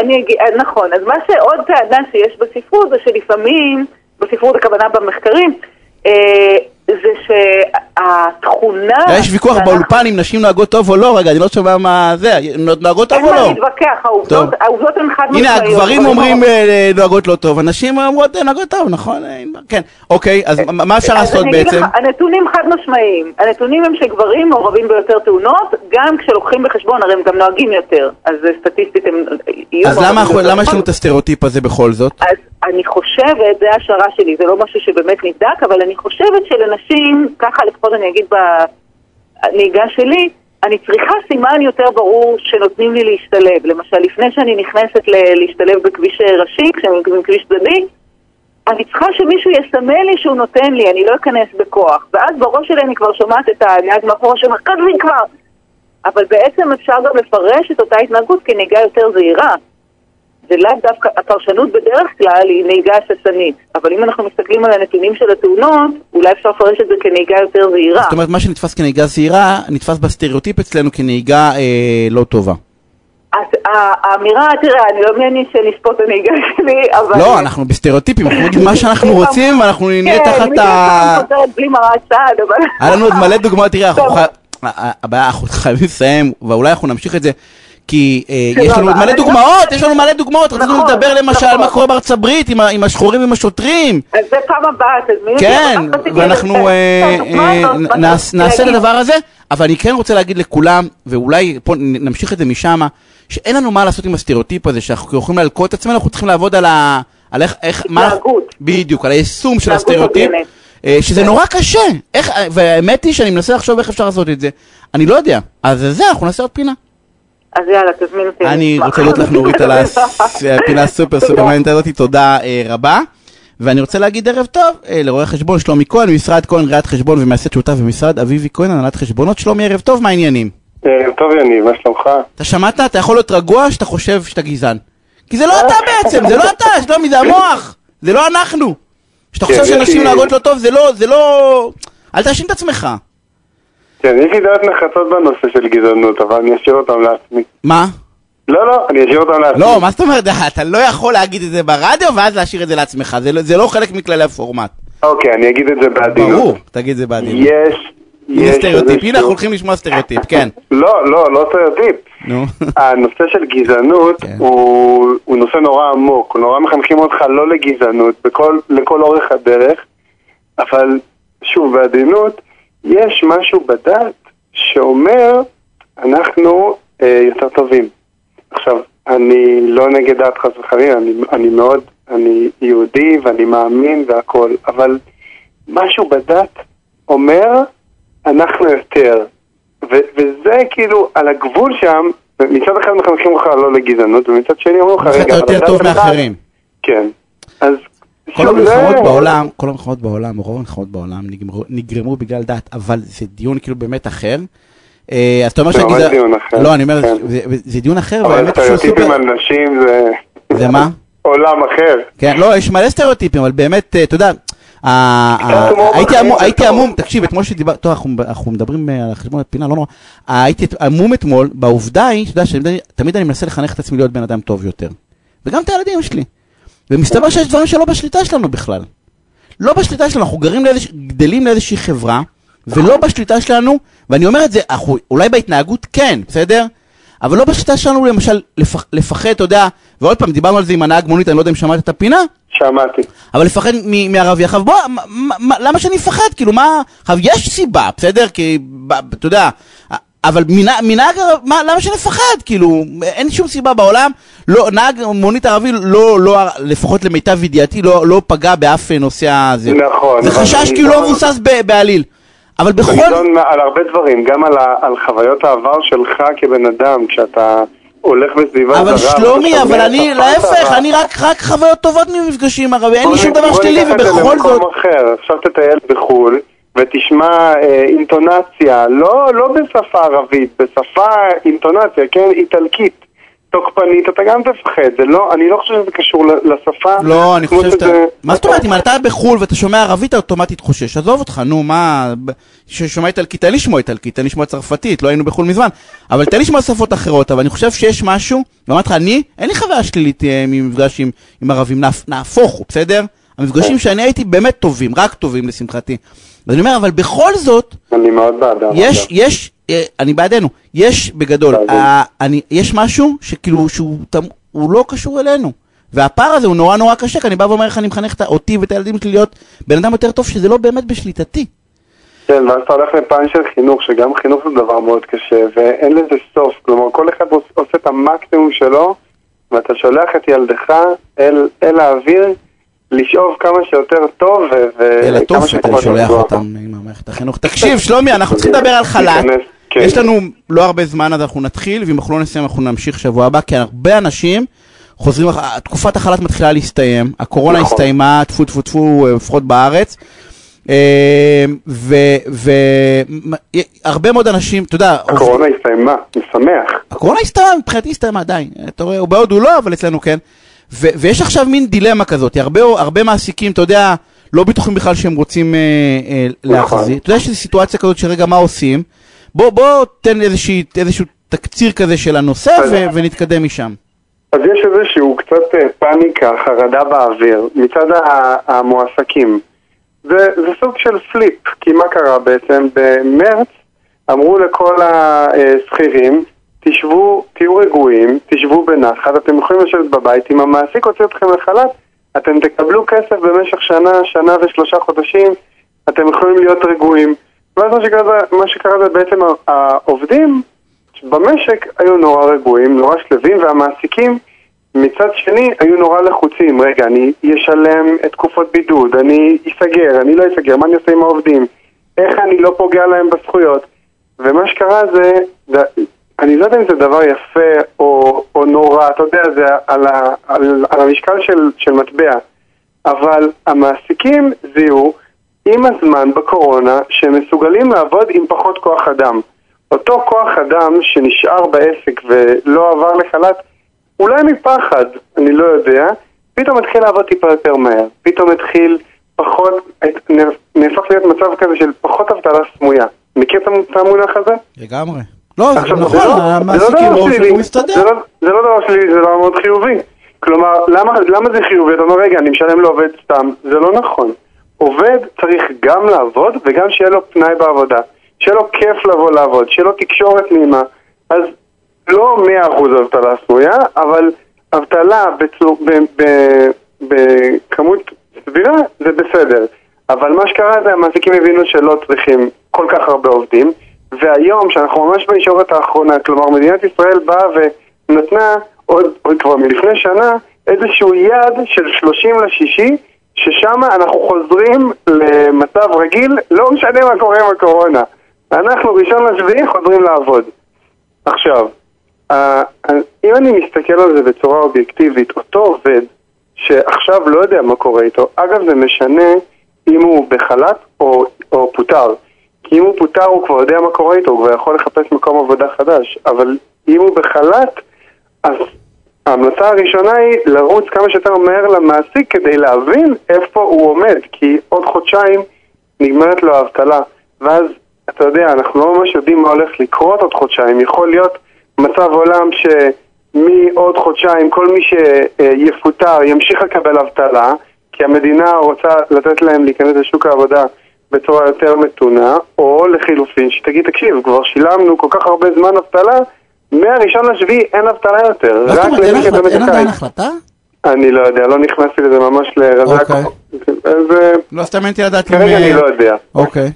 אני אגיד, אה, נכון, אז מה שעוד טענה שיש בספרות זה שלפעמים, בספרות הכוונה במחקרים, אה, זה שהתכונה... יש ויכוח באולפן אם נשים נוהגות טוב או לא, רגע, אני לא שומע מה זה, נוהגות טוב אין או מה לא? להתווכח, העובדות טוב. העובדות הן חד הנה, משמעיות. הגברים אבל אומרים לא- אה, נוהגות לא טוב, הנשים אומרות אה, נוהגות טוב, נכון? אה, כן. אוקיי, אז מה- מה אפשר לעשות בעצם? הנתונים חד משמעיים. הנתונים הם שגברים מעורבים ביותר תאונות, גם כשלוקחים בחשבון, הרי הם גם נוהגים יותר, אז סטטיסטית הם יהיו אז למה יש לנו את הסטריאוטיפ הזה בכל זאת? אז אני חושבת, זה ההשערה שלי, זה לא משהו שבאמת נבדק, אבל אני חושבת שלנשים, ככה לפחות אני אגיד בנהיגה שלי, אני צריכה סימן יותר ברור שנותנים לי להשתלב. למשל, לפני שאני נכנסת ל- להשתלב בכביש ראשי, כשאני בכביש צדדי, אני צריכה שמישהו יסמן לי שהוא נותן לי, אני לא אכנס בכוח. ואז בראש שלי אני כבר שומעת את הנהג מאחורה שאומר, כתבי כבר! אבל בעצם אפשר גם לפרש את אותה התנהגות כנהיגה יותר זהירה. זה לאו דווקא, הפרשנות בדרך כלל היא נהיגה הססנית. אבל אם אנחנו מסתכלים על הנתונים של התאונות, אולי אפשר לפרש את זה כנהיגה יותר זהירה. זאת אומרת, מה שנתפס כנהיגה זהירה, נתפס בסטריאוטיפ אצלנו כנהיגה אה, לא טובה. אז ה- האמירה, תראה, אני לא מעניין שנשפוט הנהיגה שלי, אבל... לא, אנחנו בסטריאוטיפים, אנחנו נגיד מה שאנחנו רוצים, ואנחנו נהיה כן, תחת ה... פעם חוזרת בלי מראה צעד, אבל... היה לנו עוד מלא דוגמאות, תראה, אנחנו הבעיה, אנחנו חייבים לסיים, ואולי אנחנו נמשיך את זה, כי אה, סבבה, יש לנו עוד מלא אבל דוגמאות, יש לנו מלא דוגמאות, רצינו נכון, לדבר למשל נכון. מה קורה בארצות הברית עם השחורים ועם השוטרים. אז זה פעם הבאה, תזמין. כן, ואנחנו אה, אה, נעשה את. הדבר הזה, אבל אני כן רוצה להגיד לכולם, ואולי פה נמשיך את זה משם, שאין לנו מה לעשות עם הסטריאוטיפ הזה, שאנחנו יכולים להלקות את עצמנו, אנחנו צריכים לעבוד על ה... על איך, איך, מה... בדיוק, על היישום של הסטריאוטיפ. שזה נורא קשה. איך, והאמת היא שאני מנסה לחשוב איך אפשר לעשות את זה. אני לא יודע. אז זה, אנחנו נעשה עוד פינה. אז יאללה, תזמין אותי. אני. רוצה להודות לך נורית על הפינה הסופר סופר מעניינת הזאת, תודה אה, רבה. ואני רוצה להגיד ערב טוב אה, לרואה חשבון שלומי כהן, ממשרד כהן ראיית חשבון ומייסד שותף במשרד אביבי כהן, הנהלת חשבונות. שלומי, ערב טוב, מה העניינים? ערב טוב יניב, מה שלומך? אתה שמעת? אתה יכול להיות רגוע שאתה חושב שאתה גזען. כי זה לא אתה בעצם, זה לא אתה, שלומי, זה המוח. זה לא אנחנו. שאתה כן, חושב יש שאנשים נוהגות לא טוב, זה לא, זה לא... אל תאשים את עצמך. כן, יש לי דעות נחרצות בנושא של גזענות, אבל אני אשאיר אותם לעצמי. מה? לא, לא, אני אשאיר אותם לעצמי. לא, מה זאת אומרת? אתה לא יכול להגיד את זה ברדיו ואז להשאיר את זה לעצמך. זה לא- זה לא חלק מכללי הפורמט. אוקיי, אני אגיד את זה בעדינות. ברור, תגיד את זה בעדינות. יש... הנה יש סטריאוטיפ, הנה אנחנו הולכים לשמוע סטריאוטיפ, כן. לא, לא, לא סטריאוטיפ. נו. הנושא של גזענות כן. הוא, הוא נושא נורא עמוק, נורא מחנכים אותך לא לגזענות לכל אורך הדרך, אבל שוב, בעדינות, יש משהו בדת שאומר, אנחנו אה, יותר טובים. עכשיו, אני לא נגד דת חס וחלילה, אני, אני מאוד, אני יהודי ואני מאמין והכל, אבל משהו בדת אומר, אנחנו יותר. ו- וזה כאילו על הגבול שם, מצד אחד מחנכים אותך לא לגזענות, ומצד שני אומרים לך, אתה רגע, אבל יותר טוב הדת שלך-" מאחרים. כן. אז... כל זה- המלחמות בעולם, כל המלחמות בעולם, רוב המלחמות בעולם נגרמו בגלל דת, אבל זה דיון כאילו באמת אחר. אה, אז אתה אומר זה ממש שהגזע... דיון אחר, לא, אני אומר, כן. זה- זה דיון אחר, אבל סטריאוטיפים. על נשים זה... זה מה? עולם אחר. כן, לא, יש מלא סטריאוטיפים, אבל באמת, אה, אתה יודע, הייתי זה. המום, תקשיב, אתמול שדיבר, טוב, אנחנו- מדברים אה, על חשבון הפינה, לא נורא, אה, הייתי המום אתמול, בעובדה היא, אתה יודע, שתמיד אני מנסה לחנך את עצמי להיות בן אדם טוב יותר, וגם את הילדים שלי, ומסתבר שיש דברים שלא בשליטה שלנו בכלל. לא בשליטה שלנו, אנחנו גרים לאיזוש... גדלים לאיזושהי חברה, ולא בשליטה שלנו, ואני אומר את זה, אנחנו, אולי בהתנהגות כן, בסדר? אבל לא בשליטה שלנו למשל לפח, לפחד, אתה יודע, ועוד פעם, דיברנו על זה עם הנהג מונית, אני לא יודע אם שמעת את הפינה, שמעתי. אבל לפחד מ- מערבי עכשיו, בוא, מה- מה- מה- למה שאני אפחד? כאילו, מה... עכשיו, יש סיבה, בסדר? כי, אתה יודע, אבל מנהג, מנהג, מה, למה שאני אפחד? כאילו, אין שום סיבה בעולם, לא, נהג מונית ערבי, לא, לא, לפחות למיטב ידיעתי, לא, לא פגע באף נוסע הזה. נכון, זה אבל חשש אני כאילו לא- מבוסס בעליל. אבל בכל... נידון על הרבה דברים, גם על, ה, על חוויות העבר שלך כבן אדם, כשאתה הולך בסביבה אבל זרה, שלומי, ואתה אבל אני, להפך. אני רק, רק חוויות טובות ממפגשים עם ערבי, אין לי שום דבר שלילי, ובכל זאת... עכשיו תטייל בחו"ל ותשמע אה, אינטונציה, לא, לא בשפה ערבית, בשפה אינטונציה, כן, איטלקית, תוקפנית, אתה גם תפחד, זה לא, אני לא חושב שזה קשור לשפה. לא, אני חושב שאתה... מה זאת אומרת, אם אתה בחו"ל ואתה שומע ערבית, אתה אוטומטית חושש. עזוב אותך, נו, מה... ששומע איטלקית, לי לשמוע איטלקית, לי לשמוע צרפתית, לא היינו בחו"ל מזמן. אבל תן לשמוע שפות אחרות, אבל אני חושב שיש משהו, ואמרתי לך, אני, אין לי חוויה שלילית אה, ממפגש עם, עם ערבים, נהפ- נהפוך הוא, בסדר? המפגשים שאני הייתי באמת טובים, רק טובים לשמחתי. ואני אומר, אבל בכל זאת, אני מאוד בעדם. יש. יש, אה, אני בעדנו, יש בגדול. אה, אני, יש משהו שכאילו, שהוא לא קשור אלינו. והפער הזה הוא נורא נורא קשה, כי אני בא ואומר לך, אני מחנך אותי ואת הילדים שלי להיות בן אדם יותר טוב, שזה לא באמת בשליטתי. כן, ואז אתה הולך לפן של חינוך, שגם חינוך זה דבר מאוד קשה, ואין לזה סוף. כלומר, כל אחד עוש- עושה את המקסימום שלו, ואתה שולח את ילדך אל, אל האוויר לשאוב כמה שיותר טוב, וכמה אני שולח. אותם עם מערכת החינוך. תקשיב, שלומי, אנחנו צריכים לדבר על חל"ת. כן. יש לנו לא הרבה זמן, אז אנחנו נתחיל, ואם אנחנו לא נסיים, אנחנו נמשיך שבוע הבא, כי הרבה אנשים חוזרים, תקופת החל"ת מתחילה להסתיים, הקורונה נכון. הסתיימה, טפו טפו טפו, לפחות בארץ. אה, והרבה מאוד אנשים, אתה יודע, הקורונה הסתיימה, משמח. הקורונה הסתיימה, מבחינתי הסתיימה, די. אתה רואה, בהודו לא, אבל אצלנו כן. ו- ויש עכשיו מין דילמה כזאת, הרבה, הרבה מעסיקים, אתה יודע, לא בטוחים בכלל שהם רוצים אה, אה, נכון. להחזיר. אתה יודע שיש סיטואציה כזאת שרגע מה עושים? בוא, בוא תן איזושהי, איזשהו תקציר כזה של הנושא ו- ונתקדם משם. אז יש איזשהו קצת אה, פאניקה, חרדה באוויר, מצד המועסקים. זה, זה סוג של פליפ, כי מה קרה בעצם? במרץ אמרו לכל השכירים, תשבו, תהיו רגועים, תשבו בנחת, אתם יכולים לשבת בבית, אם המעסיק הוציא אתכם לחל"ת, אתם תקבלו כסף במשך שנה, שנה ושלושה חודשים, אתם יכולים להיות רגועים. ואז מה שקרה, מה שקרה זה בעצם העובדים במשק היו נורא רגועים, נורא שלווים, והמעסיקים מצד שני, היו נורא לחוצים, רגע, אני אשלם את תקופות בידוד, אני אסגר, אני לא אסגר, מה אני עושה עם העובדים? איך אני לא פוגע להם בזכויות? ומה שקרה זה אני לא יודע אם זה דבר יפה או, או נורא, אתה יודע, זה על, ה, על, על המשקל של, של מטבע, אבל המעסיקים זיהו עם הזמן בקורונה שהם מסוגלים לעבוד עם פחות כוח אדם. אותו כוח אדם שנשאר בעסק ולא עבר לחל"ת, אולי מפחד, אני לא יודע, פתאום התחיל לעבוד טיפה יותר מהר. פתאום התחיל פחות, נהפך להיות מצב כזה של פחות אבטלה סמויה. מכיר את המונח הזה? לגמרי. לא, נכון, זה לא- המעסיקים לא דבר רואים שלילי, שהוא מסתדר. זה לא- זה לא דבר שלילי, זה דבר מאוד חיובי. כלומר, למה, למה זה חיובי? אתה אומר, רגע, אני משלם לעובד סתם. זה לא נכון. עובד צריך גם לעבוד וגם שיהיה לו פנאי בעבודה. שיהיה לו כיף לבוא לעבוד, שיהיה לו תקשורת נעימה. אז לא 100% אבטלה סמויה, אבל אבטלה בצור, ב, ב, בכמות סבירה זה בסדר. אבל מה שקרה זה המעסיקים הבינו שלא צריכים כל כך הרבה עובדים, והיום, שאנחנו ממש בישורת האחרונה, כלומר מדינת ישראל באה ונתנה עוד, עוד כבר מלפני שנה איזשהו יעד של 30 לשישי, ששם אנחנו חוזרים למצב רגיל, לא משנה מה קורה עם הקורונה. אנחנו ראשון לשביעי חוזרים לעבוד. עכשיו, אם אני מסתכל על זה בצורה אובייקטיבית, אותו עובד שעכשיו לא יודע מה קורה איתו, אגב זה משנה אם הוא בחל"ת או, או פוטר. כי אם הוא פוטר הוא כבר יודע מה קורה איתו, הוא כבר יכול לחפש מקום עבודה חדש. אבל אם הוא בחל"ת, אז ההמלצה הראשונה היא לרוץ כמה שיותר מהר למעסיק כדי להבין איפה הוא עומד, כי עוד חודשיים נגמרת לו האבטלה. ואז, אתה יודע, אנחנו לא ממש יודעים מה הולך לקרות עוד חודשיים. יכול להיות מצב עולם שמעוד חודשיים כל מי שיפוטר ימשיך לקבל אבטלה, כי המדינה רוצה לתת להם להיכנס לשוק העבודה בצורה יותר מתונה, או לחילופין, שתגיד, תקשיב, כבר שילמנו כל כך הרבה זמן אבטלה, מהראשון לשביעי אין אבטלה יותר, מה זאת רק אומרת, אין למי עדיין. החלטה? אני לא יודע, לא נכנסתי לזה ממש לרזק. אוקיי. אז אה, לא סתם הייתי לדעת אם... כרגע אני לא יודע. אוקיי.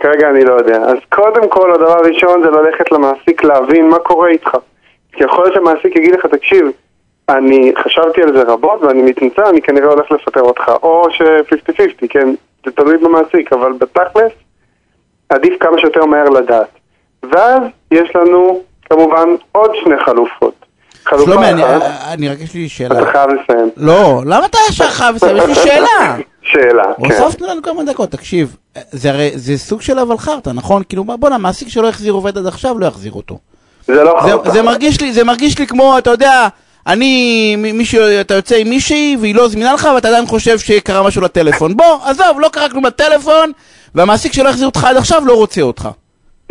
כרגע אני לא יודע. אז קודם כל, הדבר הראשון זה ללכת למעסיק להבין מה קורה איתך. כי יכול להיות שהמעסיק יגיד לך, תקשיב, אני חשבתי על זה רבות ואני מתנצל, אני כנראה הולך לפטר אותך. או ש-50-50, כן, זה תלוי במעסיק, אבל בתכלס, עדיף כמה שיותר מהר לדעת. ואז יש לנו, כמובן, עוד שני חלופות. שלומי, אני- אני רק יש לי שאלה. אתה חייב לסיים. לא, למה אתה ישר חייב לסיים? יש לי שאלה. שאלה, כן. הוספנו לנו כמה דקות, תקשיב, זה הרי, זה סוג של אבל חרטא, נכון? כאילו, בואנה, מעסיק שלא החזיר עובד עד עכשיו, לא יחזיר אותו. זה לא זה, חלופה. זה מרגיש לי, זה מרגיש לי כמו, אתה יודע, אני, מישהו, אתה יוצא עם מישהי והיא לא זמינה לך ואתה עדיין חושב שקרה משהו לטלפון. בוא, עזוב, לא קרה כלום לטלפון, והמעסיק שלא החזיר אותך עד עכשיו לא רוצה אותך.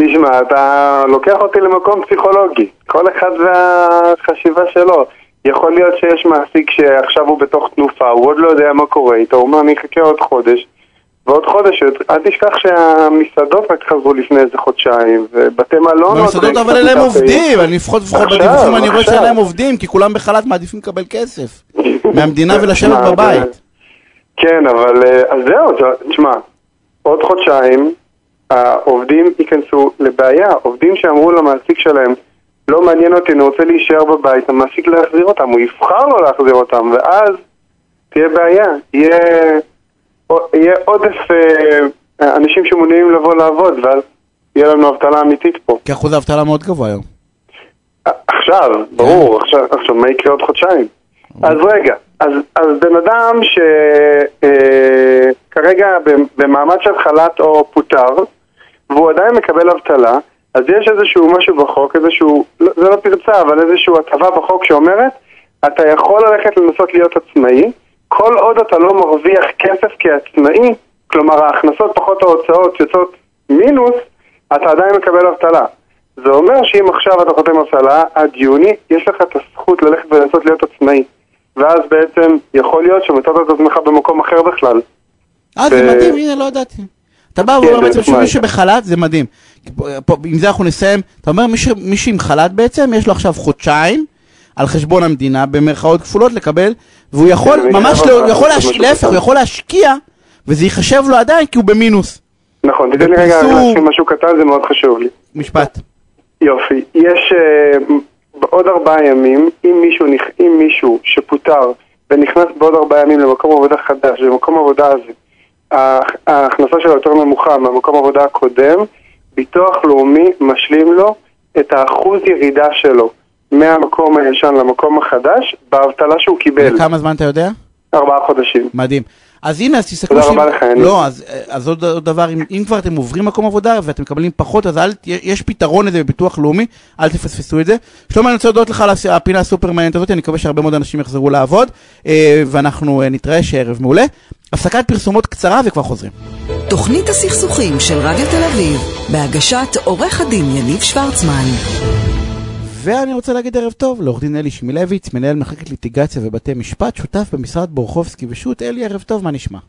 תשמע, אתה לוקח אותי למקום פסיכולוגי. כל אחד והחשיבה שלו. יכול להיות שיש מעסיק שעכשיו הוא בתוך תנופה, הוא עוד לא יודע מה קורה איתו, הוא אומר, אני אחכה עוד חודש. ועוד חודש, אל תשכח שהמסעדות רק חזרו לפני איזה חודשיים, ובתי מלון... במסעדות עוד אבל אין להם. עובדים, אני לפחות לפחות בדיווחים אני רואה. שאין להם עובדים, כי כולם בחל"ת מעדיפים לקבל כסף מהמדינה ולשבת בבית. כן, אבל אה, אז זהו, זה- תשמע, עוד חודשיים העובדים ייכנסו לבעיה. עובדים שאמרו למעסיק שלהם, לא מעניין אותי, אני רוצה להישאר בבית, המעסיק לא יחזיר אותם, הוא יבחר לא להחזיר אותם, ואז תהיה בעיה. יהיה, יהיה עודף אה, אנשים שמעוניינים לבוא לעבוד, ואז יהיה לנו אבטלה אמיתית פה. כי אחוז האבטלה מאוד גבוה היום. עכשיו, ברור, עכשיו, עכשיו מה יקרה עוד חודשיים? אז רגע, אז, אז בן אדם שכרגע במעמד של חל"ת או פוטר, והוא עדיין מקבל אבטלה, אז יש איזשהו משהו בחוק, איזשהו, לא- זה לא פרצה, אבל איזשהו הטבה בחוק שאומרת, אתה יכול ללכת לנסות להיות עצמאי, כל עוד אתה לא מרוויח כסף כעצמאי, כלומר ההכנסות פחות ההוצאות יוצאות מינוס, אתה עדיין מקבל אבטלה. זה אומר שאם עכשיו אתה חותם אבטלה עד יוני, יש לך את הזכות ללכת ולנסות להיות עצמאי. ואז בעצם יכול להיות שמצאת את עצמך במקום אחר בכלל. אה, זה מדהים, הנה, לא ידעתי. אתה בא כן, ואומר בעצם. שמי שבחל"ת זה מדהים. עם זה אנחנו נסיים. אתה אומר מי שעם חל"ת בעצם, יש לו עכשיו חודשיים על חשבון המדינה, במרכאות כפולות לקבל, והוא יכול ממש, לא- הוא יכול לעשות להש- משהו להפך. הוא יכול להשקיע, וזה ייחשב לו עדיין כי הוא במינוס. נכון, תתן לי רגע להשלים משהו קטן, זה מאוד חשוב לי. משפט. יופי. יש, אה, בעוד ארבעה ימים, אם מישהו, נכ- אם מישהו שפוטר ונכנס בעוד ארבעה ימים למקום עבודה חדש, במקום עבודה הזה, ההכנסה שלו יותר נמוכה מהמקום עבודה הקודם, ביטוח לאומי משלים לו את האחוז ירידה שלו מהמקום הישן למקום החדש באבטלה שהוא קיבל, וכמה זמן אתה יודע? ארבעה חודשים. מדהים. אז הנה, אז תסתכלו... תודה רבה לך, יניב. לא, אז, אז עוד, עוד דבר, אם, אם כבר אתם עוברים מקום עבודה ואתם מקבלים פחות, אז אל, יש פתרון לזה בביטוח לאומי, אל תפספסו את זה. שלמה, אני רוצה להודות לך על הפינה הסופר מעניינת הזאת, אני מקווה שהרבה מאוד אנשים יחזרו לעבוד, אה, ואנחנו אה, נתראה שערב מעולה. הפסקת פרסומות קצרה וכבר חוזרים. תוכנית הסכסוכים של רדיו תל אביב, בהגשת עורך הדין יניב שוורצמן. ואני רוצה להגיד ערב טוב לעורך דין אלי שמילביץ, מנהל מחלקת ליטיגציה ובתי משפט, שותף במשרד בורחובסקי ושות'. אלי, ערב טוב, מה נשמע?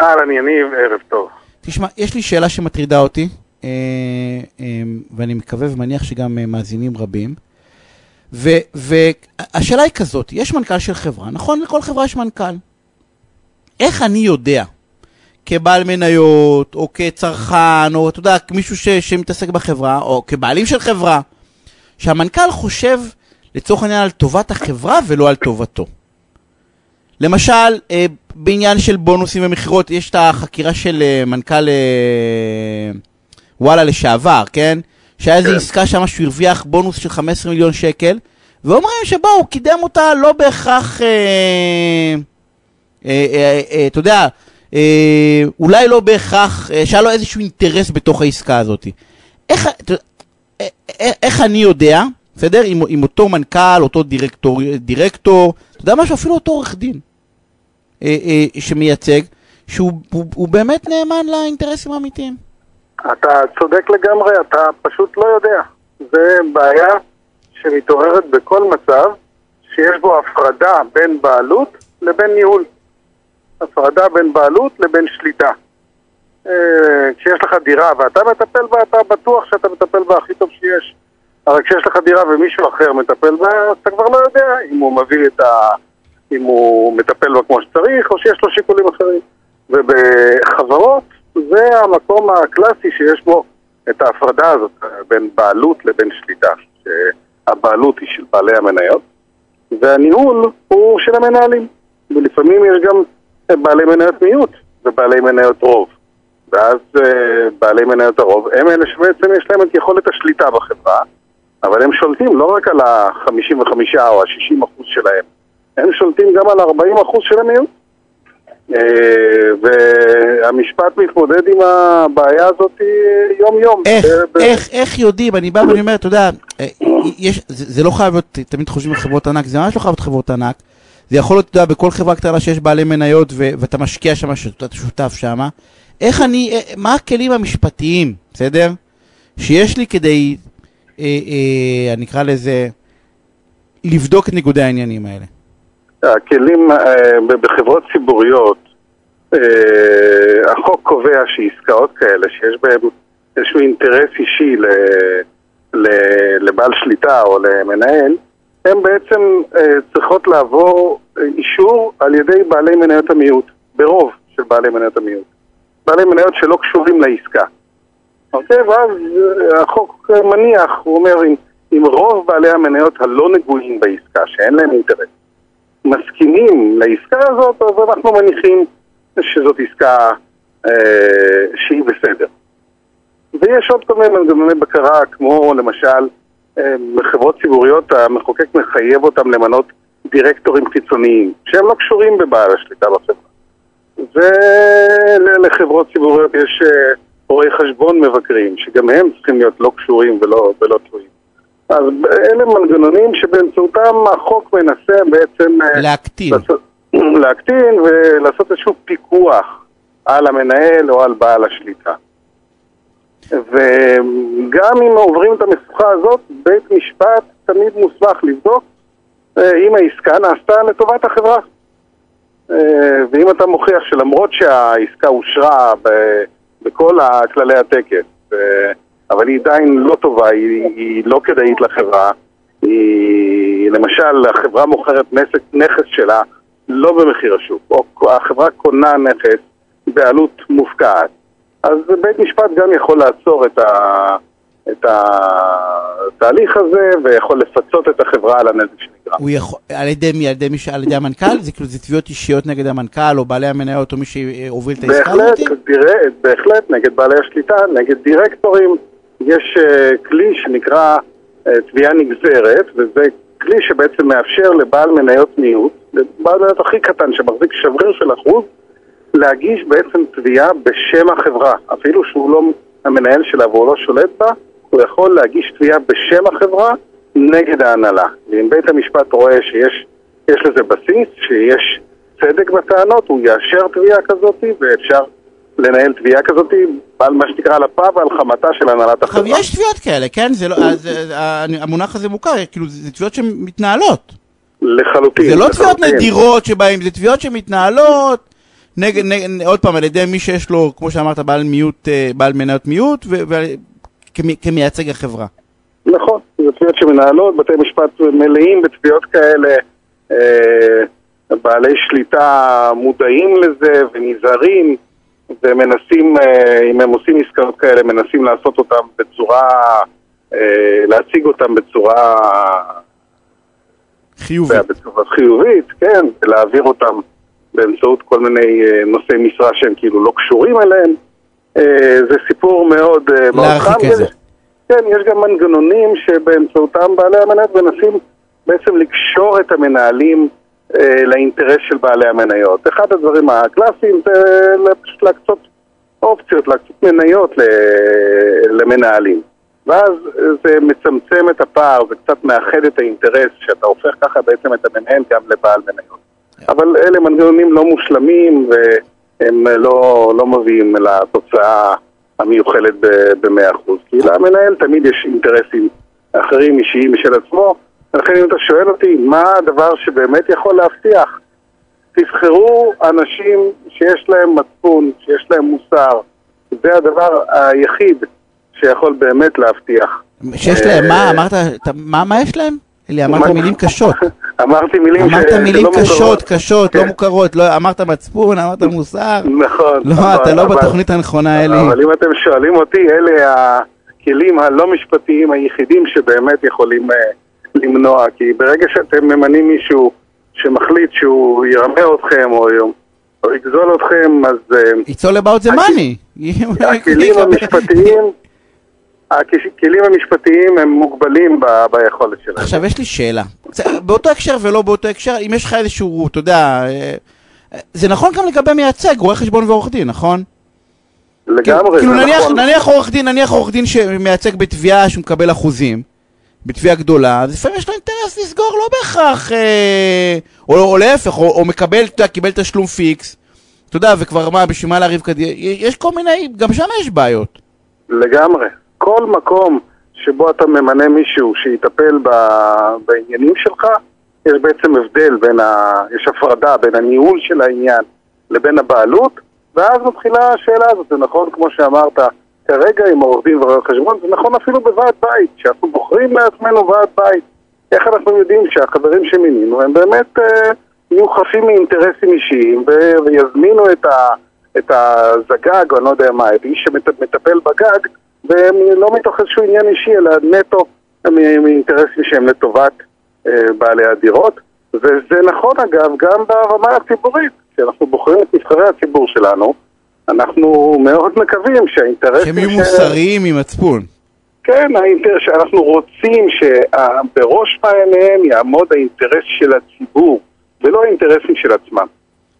אהלן יניב, ערב טוב. תשמע, יש לי שאלה שמטרידה אותי, אה, אה, ואני מקווה ומניח שגם אה, מאזינים רבים. והשאלה היא כזאת, יש מנכ"ל של חברה, נכון? לכל חברה יש מנכ"ל. איך אני יודע, כבעל מניות, או כצרכן, או אתה יודע, כמישהו ש, שמתעסק בחברה, או כבעלים של חברה, שהמנכ"ל חושב לצורך העניין על טובת החברה ולא על טובתו. למשל, אה, בעניין של בונוסים ומכירות, יש את החקירה של אה, מנכ"ל אה, וואלה לשעבר, כן? שהיה איזו כן. עסקה שם שהוא הרוויח בונוס של 15 מיליון שקל, ואומרים שבו, הוא קידם אותה לא בהכרח, אה, אה, אה, אה, אתה יודע, אה, אולי לא בהכרח, אה, שהיה לו איזשהו אינטרס בתוך העסקה הזאת. איך, אה, אה, איך אני יודע, בסדר? עם, עם אותו מנכ"ל, אותו דירקטור, דירקטור, אתה יודע משהו? אפילו אותו עורך דין אה, אה, שמייצג, שהוא הוא, הוא באמת נאמן לאינטרסים האמיתיים. אתה צודק לגמרי, אתה פשוט לא יודע. זה בעיה שמתעוררת בכל מצב שיש בו הפרדה בין בעלות לבין ניהול. הפרדה בין בעלות לבין שליטה. כשיש לך דירה ואתה מטפל בה, אתה בטוח שאתה מטפל בה הכי טוב שיש. אבל כשיש לך דירה ומישהו אחר מטפל בה, אז אתה כבר לא יודע אם הוא מביא את ה... אם הוא מטפל בה כמו שצריך, או שיש לו שיקולים אחרים. ובחברות זה המקום הקלאסי שיש בו את ההפרדה הזאת בין בעלות לבין שליטה. שהבעלות היא של בעלי המניות, והניהול הוא של המנהלים. ולפעמים יש גם בעלי מניות מיעוט ובעלי מניות רוב. ואז אה, בעלי מניות הרוב הם אלה שבעצם יש להם את יכולת השליטה בחברה, אבל הם שולטים לא רק על ה-55 או ה-60 אחוז שלהם, הם שולטים גם על ה-40 אחוז של המיעוט. אה, והמשפט מתמודד עם הבעיה הזאת אה, יום-יום. איך, ב- איך, איך יודעים, אני בא ואני אומר, אתה יודע, יש, זה, זה לא חייב להיות, תמיד חושבים על חברות ענק, זה ממש לא חייב להיות חברות ענק. זה יכול להיות, אתה יודע, בכל חברה קטנה שיש בעלי מניות ו- ואתה משקיע שם, שאתה שותף שם. איך אני, אה, מה הכלים המשפטיים, בסדר? שיש לי כדי, אה, אה, אני אקרא לזה, לבדוק את ניגודי העניינים האלה. הכלים אה, בחברות ציבוריות, אה, החוק קובע שעסקאות כאלה, שיש בהן איזשהו אינטרס אישי ל, ל, לבעל שליטה או למנהל, הן בעצם אה, צריכות לעבור אישור על ידי בעלי מניות המיעוט, ברוב של בעלי מניות המיעוט. בעלי מניות שלא קשורים לעסקה. אוקיי, ואז אה, החוק מניח, הוא אומר, אם, אם רוב בעלי המניות הלא נגועים בעסקה, שאין להם אינטרס, מסכימים לעסקה הזאת, אז אנחנו מניחים שזאת עסקה אה, שהיא בסדר. ויש עוד כל מיני מנגנוני בקרה, כמו למשל אה, בחברות ציבוריות המחוקק מחייב אותם למנות דירקטורים חיצוניים, שהם לא קשורים בבעל השליטה בחברה. ולחברות ציבוריות יש אה, רואי חשבון מבקרים, שגם הם צריכים להיות לא קשורים ולא, ולא תלויים. אז אלה מנגנונים שבאמצעותם החוק מנסה בעצם אה, להקטין. לעשות, להקטין ולעשות איזשהו פיקוח על המנהל או על בעל השליטה. וגם אם עוברים את המשוכה הזאת, בית משפט תמיד מוסמך לבדוק אה, אם העסקה נעשתה לטובת החברה. אה, ואם אתה מוכיח שלמרות שהעסקה אושרה בכל כללי הטקס, אה, אבל היא עדיין לא טובה, היא, היא לא כדאית לחברה, היא, למשל, החברה מוכרת נכס, נכס שלה לא במחיר השוק, או החברה קונה נכס בעלות מופקעת, אז בית משפט גם יכול לעצור את, ה, את התהליך הזה ויכול לפצות את החברה על הנזק שנגרם. הוא יכול, על ידי מי? על ידי, מי, על ידי המנכ"ל? זה כאילו, זה תביעות אישיות נגד המנכ"ל, או בעלי המניות, או מי שהוביל את העסקה בהחלט, הזאת? דירה, בהחלט, נגד בעלי השליטה, נגד דירקטורים, יש uh, כלי שנקרא uh, תביעה נגזרת, וזה כלי שבעצם מאפשר לבעל מניות מיעוט, לבעל מניות הכי קטן שמחזיק שבריר של אחוז, להגיש בעצם תביעה בשם החברה, אפילו שהוא לא המנהל שלה והוא לא שולט בה, הוא יכול להגיש תביעה בשם החברה נגד ההנהלה. ואם בית המשפט רואה שיש יש לזה בסיס, שיש צדק בטענות, הוא יאשר תביעה כזאת ואפשר לנהל תביעה כזאת על מה שנקרא על אפה ועל חמתה של הנהלת החברה. יש תביעות כאלה, כן? זה לא, אז, אה, המונח הזה מוכר, כאילו, זה תביעות שמתנהלות. לחלוטין. זה לא תביעות לחלוטין. נדירות שבהם, זה תביעות שמתנהלות נגד, נגד, עוד פעם, על ידי מי שיש לו, כמו שאמרת, בעל מיעוט, אה, בעל מניות מיעוט, ו- ו- כמי- כמייצג החברה. נכון, זה תביעות שמנהלות, בתי משפט מלאים בתביעות כאלה, אה, בעלי שליטה מודעים לזה ונזהרים ומנסים, אה, אם הם עושים עסקאות כאלה, מנסים לעשות אותם בצורה, אה, להציג אותם בצורה, חיובי. בצורה חיובית, כן, ולהעביר אותם באמצעות כל מיני נושאי משרה שהם כאילו לא קשורים אליהם. זה סיפור מאוד מאוד חם. להרחיק את זה. כן, יש גם מנגנונים שבאמצעותם בעלי המניות מנסים בעצם לקשור את המנהלים אה, לאינטרס של בעלי המניות. אחד הדברים הקלאסיים זה פשוט להקצות אופציות, להקצות מניות למנהלים. ואז זה מצמצם את הפער, זה קצת מאחד את האינטרס, שאתה הופך ככה בעצם את המנהל גם לבעל מניות. אבל אלה מנגנונים לא מושלמים והם לא, לא מביאים לתוצאה המיוחלת ב-100%. כי למנהל תמיד יש אינטרסים אחרים אישיים משל עצמו, ולכן אם אתה שואל אותי מה הדבר שבאמת יכול להבטיח, תבחרו אנשים שיש להם מצפון, שיש להם מוסר. זה הדבר היחיד שיכול באמת להבטיח. שיש להם, מה, אמרת, מה יש להם? אלי, אמרת מילים קשות. אמרתי מילים אמרת ש- מילים שלא קשות, מוכרות. קשות, לא כן. מוכרות, לא- אמרת מצפון, אמרת מוסר. נכון. לא, נכון, אתה לא בתוכנית הנכונה, אלי. אבל אם אתם שואלים אותי, אלה הכלים הלא משפטיים היחידים שבאמת יכולים אה, למנוע, כי ברגע שאתם ממנים מישהו שמחליט שהוא ירמה אתכם או, או יגזול אתכם, אז אה, It's all about the money. הכלים המשפטיים, הכלים המשפטיים הם מוגבלים ב- ביכולת שלהם. עכשיו יש לי שאלה, באותו הקשר ולא באותו הקשר, אם יש לך איזשהו, אתה יודע, אה, זה נכון גם לגבי מייצג, רואה חשבון ועורך דין, נכון? לגמרי, כאילו זה נניח, נכון. נניח עורך דין, נניח עורך דין שמייצג בתביעה שהוא מקבל אחוזים, בתביעה גדולה, אז לפעמים יש לו אינטרס לסגור לא בהכרח, אה, או, או להפך, או, או מקבל, אתה יודע, קיבל תשלום פיקס, אתה יודע, וכבר מה, בשביל מה לריב קדימה, יש כל מיני, גם שם יש בעיות. לגמרי. כל מקום שבו אתה ממנה מישהו שיטפל ב... בעניינים שלך, יש בעצם הבדל בין ה... יש הפרדה בין הניהול של העניין לבין הבעלות, ואז מתחילה השאלה הזאת, זה נכון כמו שאמרת כרגע עם עורך דין ורואה חשבון, זה נכון אפילו בוועד בית, שאנחנו בוחרים לעצמנו ועד בית. איך אנחנו יודעים שהחברים שמינינו הם באמת אה, יהיו חפים מאינטרסים אישיים ו- ויזמינו את, ה- את הזגג, או אני לא יודע מה, את איש שמטפל בגג, ולא מתוך איזשהו עניין אישי, אלא נטו מאינטרסים שהם לטובת אה, בעלי הדירות. וזה נכון אגב גם ברמה הציבורית, כשאנחנו בוחרים את נבחרי הציבור שלנו, אנחנו מאוד מקווים שהאינטרסים... שהם יהיו מוסריים עם מצפון. כן, האינטרס שאנחנו רוצים שבראש מעייניהם יעמוד האינטרס של הציבור, ולא האינטרסים של עצמם.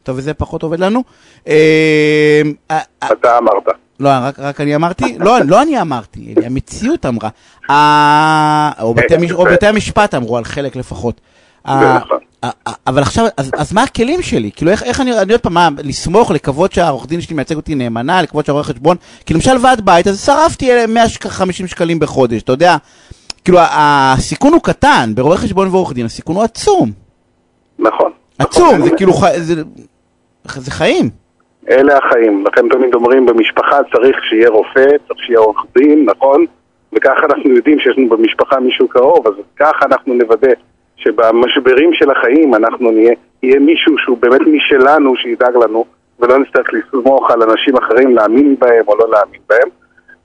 טוב, וזה פחות עובד לנו. אה, אה, אתה אמרת. לא, רק, רק אני אמרתי, לא, לא אני אמרתי, המציאות אמרה. או, בתי, מש- או בתי המשפט אמרו על חלק לפחות. נכון. אבל עכשיו, אז, אז מה הכלים שלי? כאילו, איך, איך אני, אני עוד פעם, מה, לסמוך, לקוות שהעורך דין שלי מייצג אותי נאמנה, לקוות שהרואה חשבון, כי למשל ועד בית, אז שרפתי אה, 150 שקלים בחודש, אתה יודע, כאילו, הסיכון הוא קטן, ברואה חשבון ועורך דין, הסיכון הוא עצום. נכון. עצום, נכון. זה כאילו, ח- זה, זה חיים. אלה החיים. לכן תמיד אומרים, במשפחה צריך שיהיה רופא, צריך שיהיה עורך דין, נכון? וככה אנחנו יודעים שיש לנו במשפחה מישהו קרוב, אז ככה אנחנו נוודא שבמשברים של החיים אנחנו נהיה, יהיה מישהו שהוא באמת משלנו, שידאג לנו, ולא נצטרך לסמוך על אנשים אחרים להאמין בהם או לא להאמין בהם.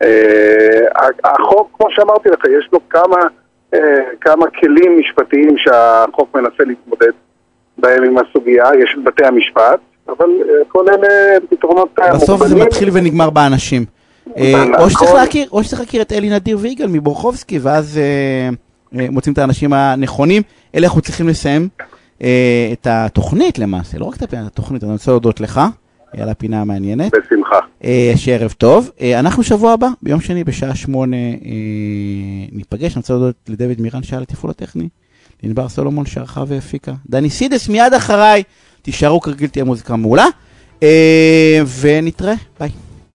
אה, החוק, כמו שאמרתי לך, יש לו כמה, אה, כמה כלים משפטיים שהחוק מנסה להתמודד בהם עם הסוגיה, יש את בתי המשפט, אבל אה, כל אלה פתרונות אה, בסוף זה מוגבלים. מתחיל ונגמר באנשים. אה, נכון. או שצריך להכיר, או שצריך להכיר את אלי נדיר ויגאל מבורחובסקי, ואז מוצאים את האנשים הנכונים. אלה אנחנו צריכים לסיים את התוכנית למעשה, לא רק את הפינה, את התוכנית, אני רוצה להודות לך על הפינה המעניינת. בשמחה. שערב טוב. אנחנו שבוע הבא, ביום שני בשעה שמונה, ניפגש. אני רוצה להודות לדוד מירן שהיה לתפעול הטכני, לענבר סולומון שערכה והפיקה, דני סידס מיד אחריי, תישארו כרגיל, תהיה מוזיקה מעולה, אה, ונתראה, ביי.